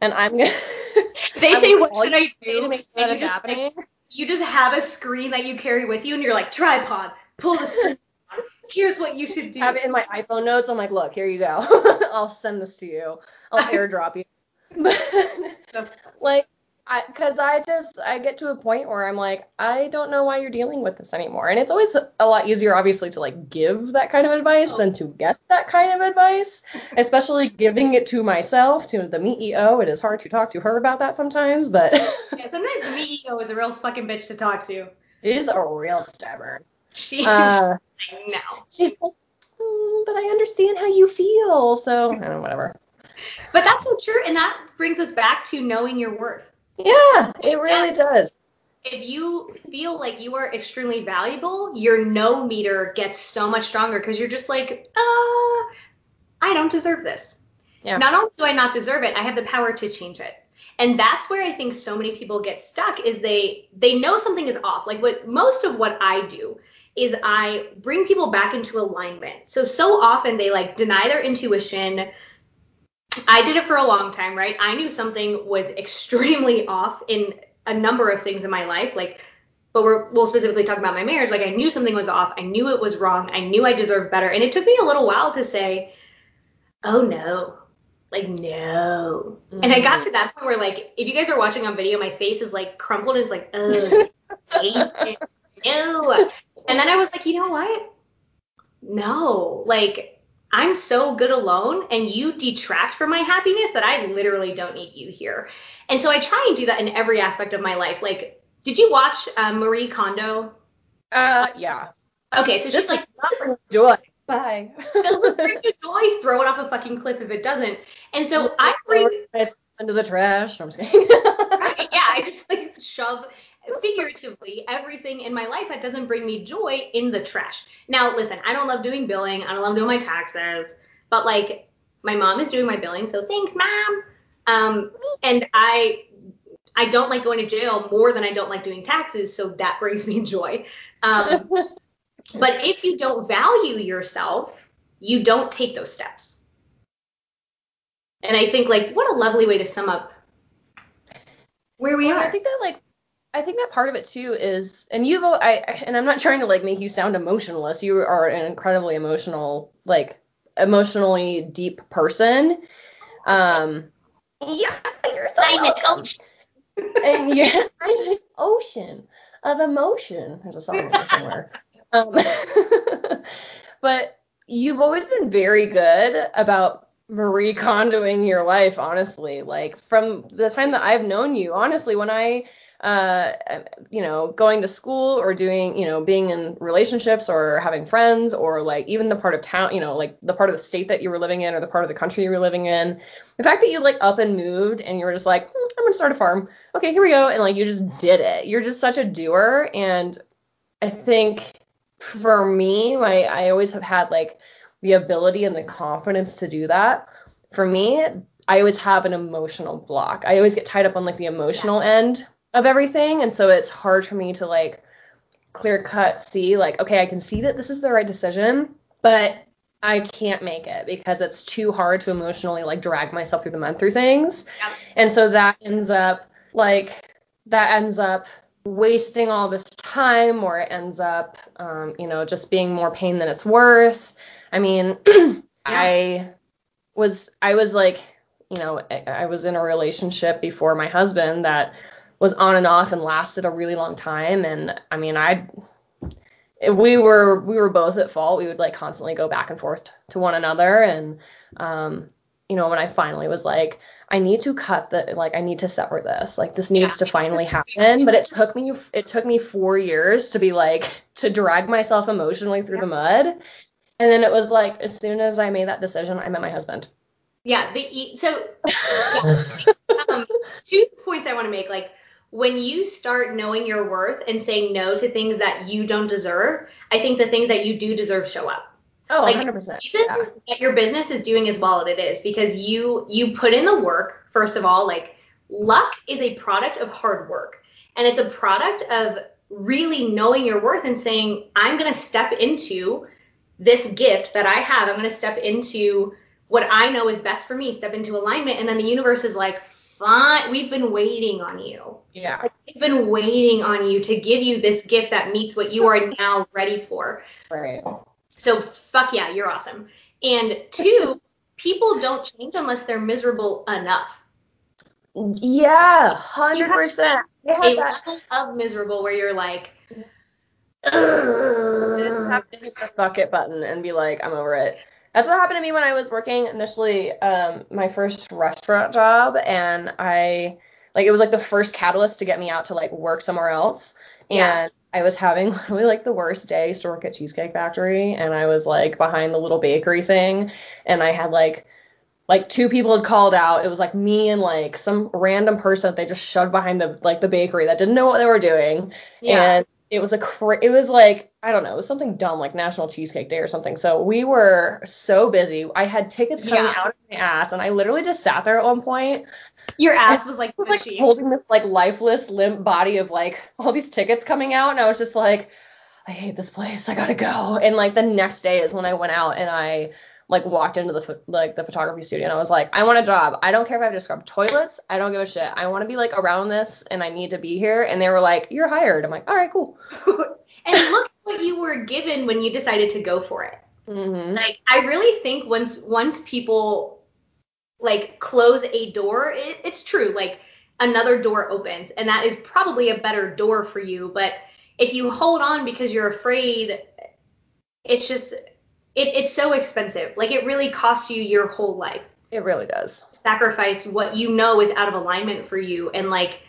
Speaker 2: and i'm gonna
Speaker 1: They
Speaker 2: I
Speaker 1: say, what should I do?
Speaker 2: to make sure that
Speaker 1: you
Speaker 2: it's
Speaker 1: just, like,
Speaker 2: happening
Speaker 1: you just have a screen that you carry with you, and you're like, tripod, pull the screen. Here's what you should do.
Speaker 2: I have it in my iPhone notes. I'm like, look, here you go. I'll send this to you. I'll airdrop you.
Speaker 1: That's-
Speaker 2: like, I, cause I just, I get to a point where I'm like, I don't know why you're dealing with this anymore. And it's always a lot easier, obviously, to like give that kind of advice than to get that kind of advice, especially giving it to myself, to the CEO. It is hard to talk to her about that sometimes, but
Speaker 1: yeah, sometimes the CEO is a real fucking bitch to talk to.
Speaker 2: she's a real stubborn.
Speaker 1: She,
Speaker 2: Uh,
Speaker 1: no.
Speaker 2: she's like, mm, but I understand how you feel. So, I don't know, whatever.
Speaker 1: But that's so true, and that brings us back to knowing your worth.
Speaker 2: Yeah, it really does.
Speaker 1: If you feel like you are extremely valuable, your no meter gets so much stronger because you're just like, uh, I don't deserve this.
Speaker 2: Yeah.
Speaker 1: Not only do I not deserve it, I have the power to change it. And that's where I think so many people get stuck is they they know something is off. Like what most of what I do is I bring people back into alignment. So so often they like deny their intuition. I did it for a long time, right? I knew something was extremely off in a number of things in my life, like but we're, we'll specifically talk about my marriage. Like I knew something was off. I knew it was wrong. I knew I deserved better. And it took me a little while to say, oh no, like no. And I got to that point where like if you guys are watching on video, my face is like crumpled and it's like, oh, no. And then I was like, you know what? No, like I'm so good alone and you detract from my happiness that I literally don't need you here. And so I try and do that in every aspect of my life. Like, did you watch uh, Marie Kondo?
Speaker 2: Uh, yeah.
Speaker 1: Okay, so she's
Speaker 2: This
Speaker 1: like,
Speaker 2: not joy. Bye.
Speaker 1: bring you joy, throw it off a fucking cliff if it doesn't. And so I bring
Speaker 2: into the trash. I'm just kidding.
Speaker 1: Right, yeah, I just like shove figuratively everything in my life that doesn't bring me joy in the trash. Now, listen, I don't love doing billing. I don't love doing my taxes, but like my mom is doing my billing, so thanks, mom. Um, and I I don't like going to jail more than I don't like doing taxes, so that brings me joy. Um, but if you don't value yourself, you don't take those steps. And I think like what a lovely way to sum up where we
Speaker 2: Well,
Speaker 1: are.
Speaker 2: I think that like I think that part of it too is, and you've, I, and I'm not trying to like make you sound emotionless. You are an incredibly emotional, like emotionally deep person. Um, yeah, you're so
Speaker 1: I'm an ocean.
Speaker 2: and yeah, I'm an ocean of emotion. There's a song in there somewhere. Um, but you've always been very good about Marie Kondoing your life, honestly. Like from the time that I've known you, honestly, when I, uh, you know, going to school or doing, you know, being in relationships or having friends or like even the part of town, you know, like the part of the state that you were living in or the part of the country you were living in, the fact that you like up and moved and you were just like, "Hmm, I'm gonna start a farm. Okay, here we go, and like you just did it. You're just such a doer, and I think for me, my I always have had like the ability and the confidence to do that. For me, I always have an emotional block. I always get tied up on like the emotional
Speaker 1: Yes.
Speaker 2: end of everything, and so it's hard for me to like clear cut see like okay, I can see that this is the right decision, but I can't make it because it's too hard to emotionally like drag myself through the mud through things.
Speaker 1: Yep.
Speaker 2: And so that ends up like that ends up wasting all this time or it ends up um, you know just being more pain than it's worth. I mean, I was I was like, you know, I, I was in a relationship before my husband that was on and off and lasted a really long time and I mean, I we were we were both at fault. We would like constantly go back and forth to one another and um you know, when I finally was like, I need to cut the like I need to sever this. Like this needs
Speaker 1: Yeah.
Speaker 2: to finally happen. But it took me it took me four years to be like to drag myself emotionally through the mud. And then it was like as soon as I made that decision, I met my husband.
Speaker 1: Yeah. The so um, two points I want to make. Like when you start knowing your worth and saying no to things that you don't deserve, I think the things that you do deserve show up.
Speaker 2: Oh,
Speaker 1: Like,
Speaker 2: 100%.
Speaker 1: reason
Speaker 2: Yeah.
Speaker 1: that your business is doing as well as it is because you you put in the work first of all like luck is a product of hard work and it's a product of really knowing your worth and saying i'm going to step into this gift that i have i'm going to step into what i know is best for me step into alignment and then the universe is like fine we've been waiting on you
Speaker 2: Yeah.
Speaker 1: we've been waiting on you to give you this gift that meets what you are now ready for
Speaker 2: Right.
Speaker 1: so fuck yeah, you're awesome. And two, people don't change unless they're miserable enough.
Speaker 2: Yeah, 100%. I
Speaker 1: A
Speaker 2: that
Speaker 1: level of miserable where you're like,
Speaker 2: I just have to hit the bucket button and be like, I'm over it. That's what happened to me when I was working initially, um, my first restaurant job, and I like it was like the first catalyst to get me out to like work somewhere else.
Speaker 1: Yeah.
Speaker 2: And I was having literally like the worst day. I used to work at Cheesecake Factory, and I was like behind the little bakery thing, and I had like like two people had called out. It was like me and like some random person that they just shoved behind the like the bakery that didn't know what they were doing.
Speaker 1: yeah,
Speaker 2: And it was a cra- it was like I don't know, it was something dumb like National Cheesecake Day or something. So we were so busy. I had tickets coming
Speaker 1: Yeah.
Speaker 2: out of my ass, and I literally just sat there at one point,
Speaker 1: your ass was like
Speaker 2: was like holding this like lifeless, limp body of like all these tickets coming out, and I was just like, I hate this place. I gotta go. And like the next day is when I went out and I like walked into the like the photography studio and I was like, I want a job. I don't care if I have to scrub toilets. I don't give a shit. I want to be like around this and I need to be here. And they were like, You're hired. I'm like, All right, cool.
Speaker 1: and look what you were given when you decided to go for it.
Speaker 2: Mm-hmm.
Speaker 1: Like I really think once once people like close a door, it, it's true. Like another door opens, and that is probably a better door for you. But if you hold on because you're afraid, it's just it, it's so expensive. Like it really costs you your whole life.
Speaker 2: It really does.
Speaker 1: Sacrifice what you know is out of alignment for you, and like.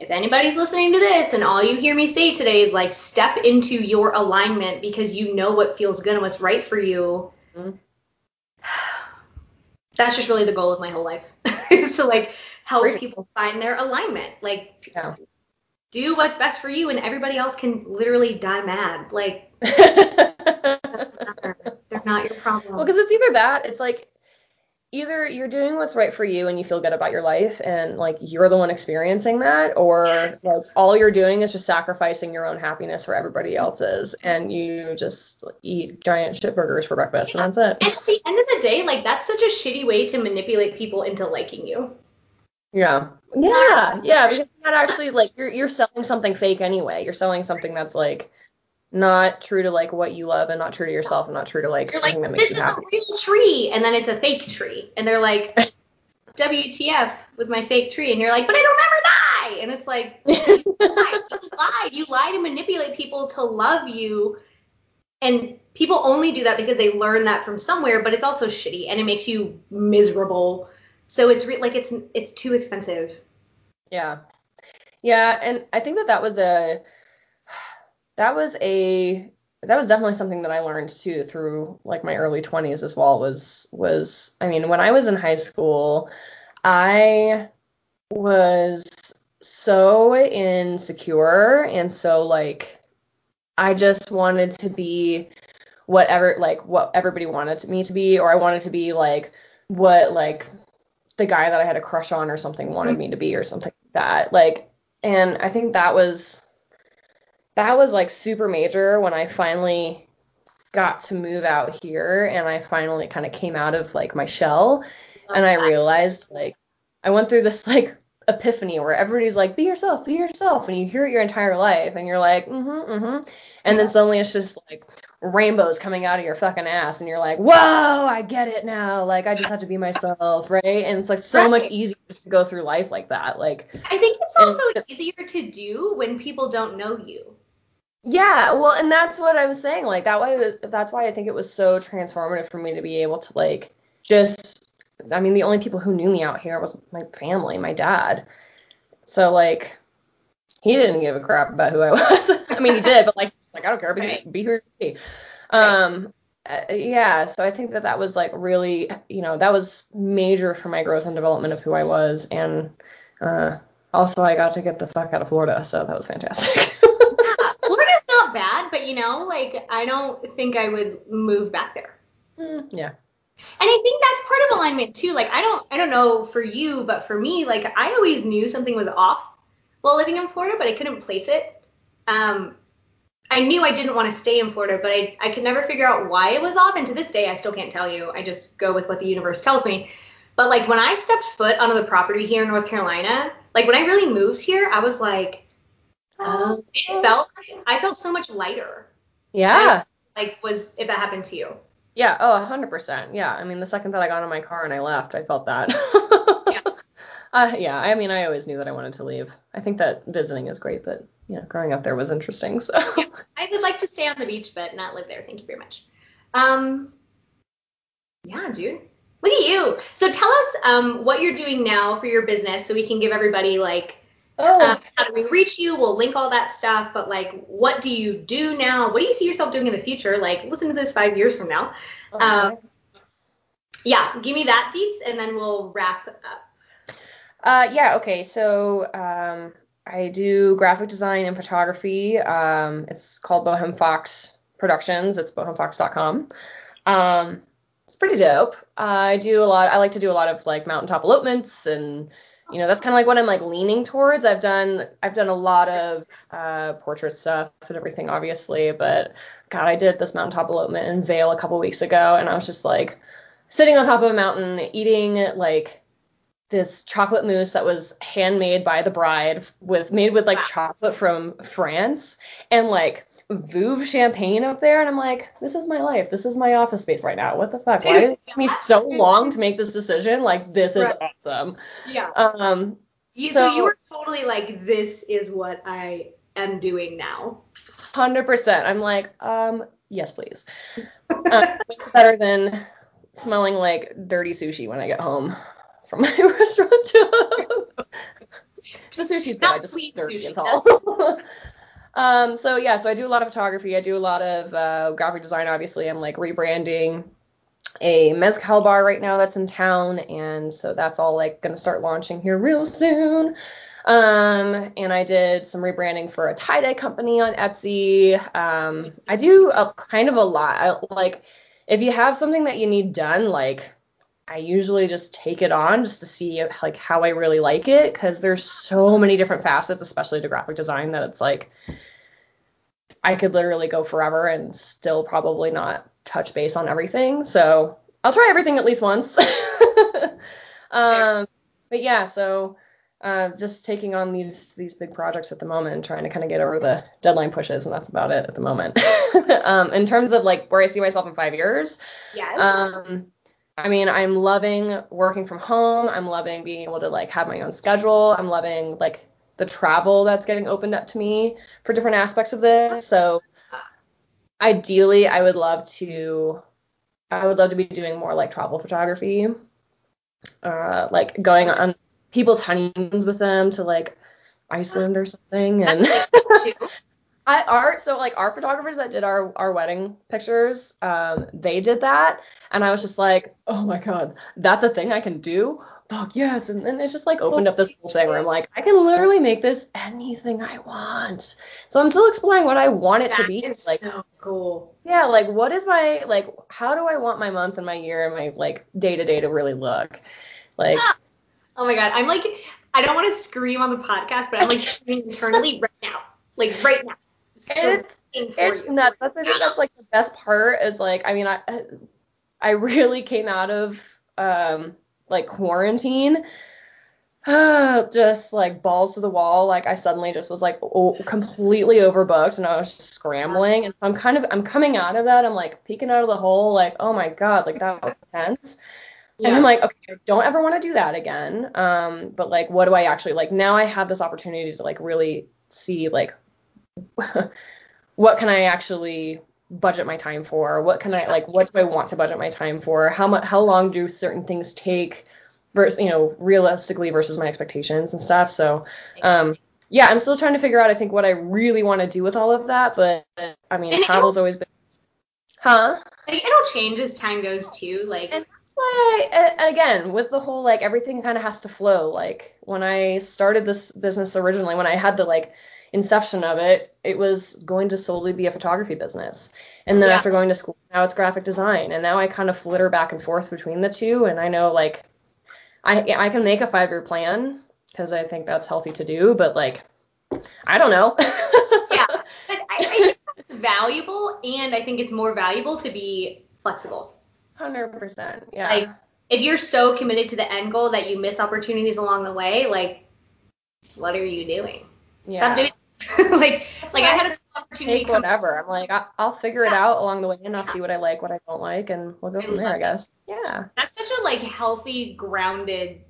Speaker 1: If anybody's listening to this and all you hear me say today is like step into your alignment because you know what feels good and what's right for you,
Speaker 2: Mhm.
Speaker 1: that's just really the goal of my whole life is to like help
Speaker 2: Great.
Speaker 1: people find their alignment like
Speaker 2: Yeah.
Speaker 1: do what's best for you and everybody else can literally die mad like not your problem
Speaker 2: Well, because it's either that, it's like either you're doing what's right for you and you feel good about your life and like you're the one experiencing that, or
Speaker 1: Yes.
Speaker 2: like all you're doing is just sacrificing your own happiness for everybody else's and you just eat giant shit burgers for breakfast and that's
Speaker 1: and
Speaker 2: it.
Speaker 1: at the end of the day like that's such a shitty way to manipulate people into liking you
Speaker 2: Yeah. Yeah, yeah, because you're not actually like you're you're selling something fake anyway. You're selling something that's like not true to like what you love and not true to yourself and not true to like
Speaker 1: you're like this
Speaker 2: you
Speaker 1: is
Speaker 2: happy.
Speaker 1: a real tree and then it's a fake tree and they're like WTF with my fake tree and you're like but I don't never die and it's like lied. You lied. You lie to manipulate people to love you. And people only do that because they learn that from somewhere, but it's also shitty and it makes you miserable. So it's re- like it's it's too expensive.
Speaker 2: Yeah. Yeah, and I think that that was a that was a that was definitely something that I learned too through like my early 20s as well was was I mean, when I was in high school, I was so insecure and so like I just wanted to be whatever like what everybody wanted me to be, or I wanted to be like what like the guy that I had a crush on or something wanted mm-hmm. me to be or something like that. Like and I think that was that was like super major when I finally got to move out here and I finally kind of came out of like my shell. And I realized like I went through this like epiphany where everybody's like be yourself be yourself and you hear it your entire life and you're like mm mhm mm mhm and then suddenly it's just like rainbows coming out of your fucking ass and you're like whoa I get it now. Like I just have to be myself right? And it's like so
Speaker 1: Right.
Speaker 2: much easier just to go through life like that like
Speaker 1: I think it's also easier to do when people don't know you.
Speaker 2: Yeah, well, and that's what I was saying. Like that way, that's why I think it was so transformative for me to be able to like just. I mean, the only people who knew me out here was my family, my dad. So like, he didn't give a crap about who I was. I mean, he did, but like, like I don't care. Be,
Speaker 1: Right.
Speaker 2: be who you be. Um, uh, yeah. So I think that that was like really, you know, that was major for my growth and development of who I was, and uh, also I got to get the fuck out of Florida, so that was fantastic.
Speaker 1: Yeah, Florida's not bad, but you know, like I don't think I would move back there.
Speaker 2: Mm, yeah.
Speaker 1: And I think that's part of alignment too. Like I don't I don't know for you, but for me, like I always knew something was off while living in Florida, but I couldn't place it. Um I knew I didn't want to stay in Florida, but I, I could never figure out why it was off. And to this day, I still can't tell you. I just go with what the universe tells me. But like when I stepped foot onto the property here in North Carolina, like when I really moved here, I was like, oh, it felt, I felt so much lighter.
Speaker 2: Yeah.
Speaker 1: Like was if that happened to you.
Speaker 2: Yeah. Oh, 100%. Yeah. I mean, the second that I got in my car and I left, I felt that.
Speaker 1: Yeah.
Speaker 2: Uh, yeah. I mean, I always knew that I wanted to leave. I think that visiting is great, but you know, growing up there was interesting. So.
Speaker 1: I would like to stay on the beach, but not live there. Thank you very much. Um, yeah, dude. Look at you. So tell us um, what you're doing now for your business, so we can give everybody like
Speaker 2: Oh.
Speaker 1: uh, how do we reach you? We'll link all that stuff. But like, what do you do now? What do you see yourself doing in the future? Like, listen to this five years from now. um, Yeah, give me that deets, and then we'll wrap up.
Speaker 2: Uh, yeah, okay. So um, I do graphic design and photography. Um, it's called Boheme Fox Productions. It's bohemefox.com. Um, it's pretty dope. I do a lot. I like to do a lot of like mountaintop elopements, and you know that's kind of like what I'm like leaning towards. I've done I've done a lot of uh, portrait stuff and everything, obviously, but God, I did this mountaintop elopement in Vail a couple weeks ago, and I was just like sitting on top of a mountain eating like this chocolate mousse that was handmade by the bride with made with like
Speaker 1: Wow.
Speaker 2: chocolate from France and like Veuve champagne up there and I'm like this is my life this is my office space right now what the fuck why did it take me so long to make this decision like this is
Speaker 1: Right.
Speaker 2: awesome
Speaker 1: Yeah.
Speaker 2: um
Speaker 1: You, so,
Speaker 2: So-
Speaker 1: you were totally like, this is what I am doing now.
Speaker 2: 100% I'm like um yes please um, better than smelling like dirty sushi when I get home from my restaurant job the sushi's good. I
Speaker 1: Not
Speaker 2: just dirty
Speaker 1: sushi.
Speaker 2: Um, so yeah, so I do a lot of photography. I do a lot of uh, graphic design. Obviously, I'm like rebranding a mezcal bar right now that's in town, and so that's all like gonna start launching here real soon. Um, and I did some rebranding for a tie dye company on Etsy. Um, I do a kind of a lot. I, like, if you have something that you need done, like I usually just take it on just to see like how I really like it because there's so many different facets, especially to graphic design, that it's like I could literally go forever and still probably not touch base on everything. So I'll try everything at least once. um, but yeah, so uh, just taking on these these big projects at the moment, trying to kind of get over the deadline pushes, and that's about it at the moment. um, in terms of like where I see myself in five years,
Speaker 1: Yes.
Speaker 2: um, I mean, I'm loving working from home. I'm loving being able to like have my own schedule. I'm loving like the travel that's getting opened up to me for different aspects of this. So ideally, I would love to I would love to be doing more like travel photography. Uh, like going on people's honeymoons with them to like Iceland or something and I art so like our photographers that did our our wedding pictures, um, they did that, and I was just like, oh my god, that's a thing I can do. fuck yes. And then it's just like opened up this whole thing where I'm like, I can literally make this anything I want. So I'm still exploring what I want it
Speaker 1: that
Speaker 2: to be.
Speaker 1: is
Speaker 2: like,
Speaker 1: so cool.
Speaker 2: yeah, like what is my like how do I want my month and my year and my like day to day to really look? Like
Speaker 1: Oh my god, I'm like, I don't want to scream on the podcast, but I'm like screaming internally right now, like right now. So
Speaker 2: It-
Speaker 1: waiting for
Speaker 2: it's nuts. That's, I think that's like the best part is like I mean I I really came out of um like quarantine just like balls to the wall. Like I suddenly just was like oh, completely overbooked and I was just scrambling. And so I'm kind of I'm coming out of that. I'm like peeking out of the hole like oh my god like that was intense. And I'm like okay I don't ever want to do that again. Um but like what do I actually like now I have this opportunity to like really see like what can I actually budget my time for? What can I like what do I want to budget my time for? How much how long do certain things take versus you know realistically versus my expectations and stuff. So um yeah, I'm still trying to figure out I think what I really want to do with all of that, but I mean
Speaker 1: And
Speaker 2: travel's always been Huh?
Speaker 1: Like, it'll change as time goes too. Like,
Speaker 2: And that's why, and again, with the whole like everything kind of has to flow. Like when I started this business originally, when I had the like inception of it, it was going to solely be a photography business. And then
Speaker 1: Yeah.
Speaker 2: after going to school, now it's graphic design. And now I kind of flitter back and forth between the two. And I know like I I can make a five year plan because I think that's healthy to do, but like I don't know.
Speaker 1: yeah, but I, I think that's valuable, and I think it's more valuable to be flexible.
Speaker 2: Hundred percent. Yeah.
Speaker 1: Like, if you're so committed to the end goal that you miss opportunities along the way, like, what are you doing?
Speaker 2: yeah.
Speaker 1: Stop doing. like, like I had a opportunity
Speaker 2: take whatever. I'm like, I, I'll figure it out along the way, and I'll see what I like, what I don't like, and we'll go
Speaker 1: I
Speaker 2: from there, I guess. Yeah.
Speaker 1: That's such a like healthy, grounded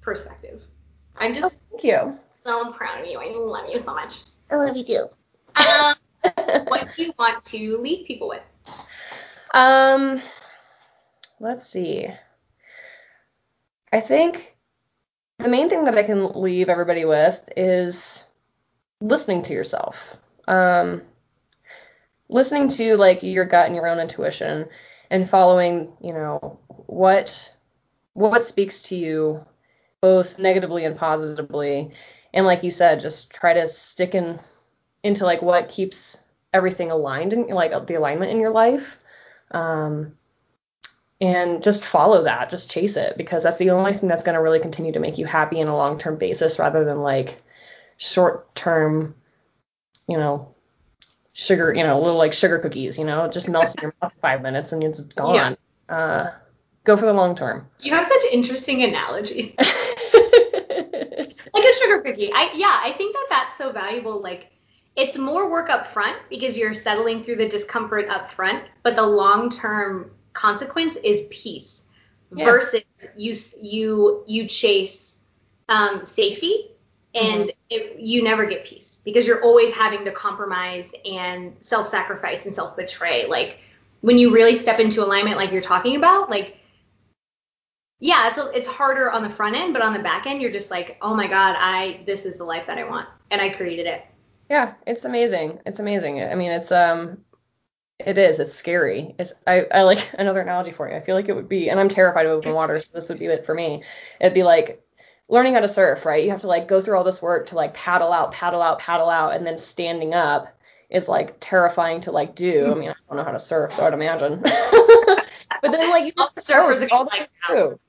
Speaker 1: perspective. I'm
Speaker 2: Oh,
Speaker 1: just
Speaker 2: thank you.
Speaker 1: so proud of you. I love you so much.
Speaker 2: I love you too.
Speaker 1: Um, what do you want to leave people with?
Speaker 2: um, let's see. I think the main thing that I can leave everybody with is listening to yourself. Um, listening to like your gut and your own intuition and following, you know, what what speaks to you both negatively and positively. And like you said, just try to stick in into like what keeps everything aligned and like the alignment in your life. Um, and just follow that, just chase it because that's the only thing that's going to really continue to make you happy in a long-term basis rather than like short-term, you know, sugar, you know, little like sugar cookies, you know, it just melts in your mouth five minutes and it's gone. Uh, go for the long term.
Speaker 1: You have such interesting analogy. like a sugar cookie. I yeah, I think that that's so valuable. Like it's more work up front because you're settling through the discomfort up front, but the long term consequence is peace
Speaker 2: Yeah.
Speaker 1: versus you you you chase um, safety and it, you never get peace because you're always having to compromise and self sacrifice and self betray. Like when you really step into alignment, like you're talking about, like yeah, it's a, it's harder on the front end, but on the back end, you're just like, oh my god, I this is the life that I want, and I created it.
Speaker 2: Yeah, it's amazing. It's amazing. I mean, it's um it is. It's scary. It's I, I like another analogy for you. I feel like it would be and I'm terrified of open water, so this would be it for me. It'd be like learning how to surf, right? You have to like go through all this work to like paddle out, paddle out, paddle out, and then standing up is like terrifying to like do. I mean, I don't know how to surf, so I'd imagine. but then like you just
Speaker 1: the surfers are
Speaker 2: all the
Speaker 1: like that.
Speaker 2: through.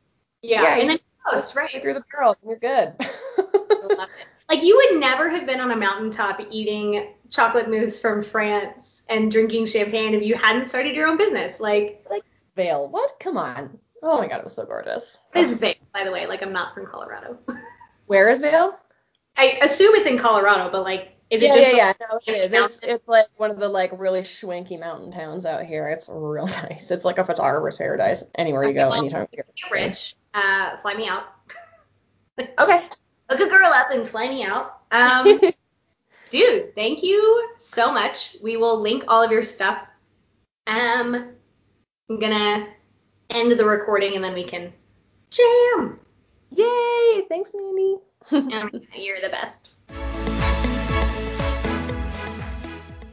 Speaker 1: Yeah,
Speaker 2: Yeah,
Speaker 1: and
Speaker 2: you
Speaker 1: then coast, right?
Speaker 2: Through the barrel, and you're good.
Speaker 1: I love it. Like you would never have been on a mountaintop eating chocolate mousse from France and drinking champagne if you hadn't started your own business. Like
Speaker 2: Like Vail, what? Come on. Oh my god, it was so gorgeous.
Speaker 1: this is big, by the way. Like I'm not from Colorado.
Speaker 2: Where is Vail?
Speaker 1: I assume it's in Colorado, but like, is
Speaker 2: yeah,
Speaker 1: it just
Speaker 2: yeah, yeah. No,
Speaker 1: it's.
Speaker 2: It's, it's like one of the like really schwanky mountain towns out here. It's real nice. It's like a photographer's paradise. Anywhere you go,
Speaker 1: Well,
Speaker 2: anytime.
Speaker 1: get rich? Uh, fly me out.
Speaker 2: Okay.
Speaker 1: Hook a girl up and fly me out. Um, dude, thank you so much. We will link all of your stuff. Um, I'm gonna end the recording and then we can jam.
Speaker 2: Yay! Thanks, Mandy.
Speaker 1: Um, you're the best.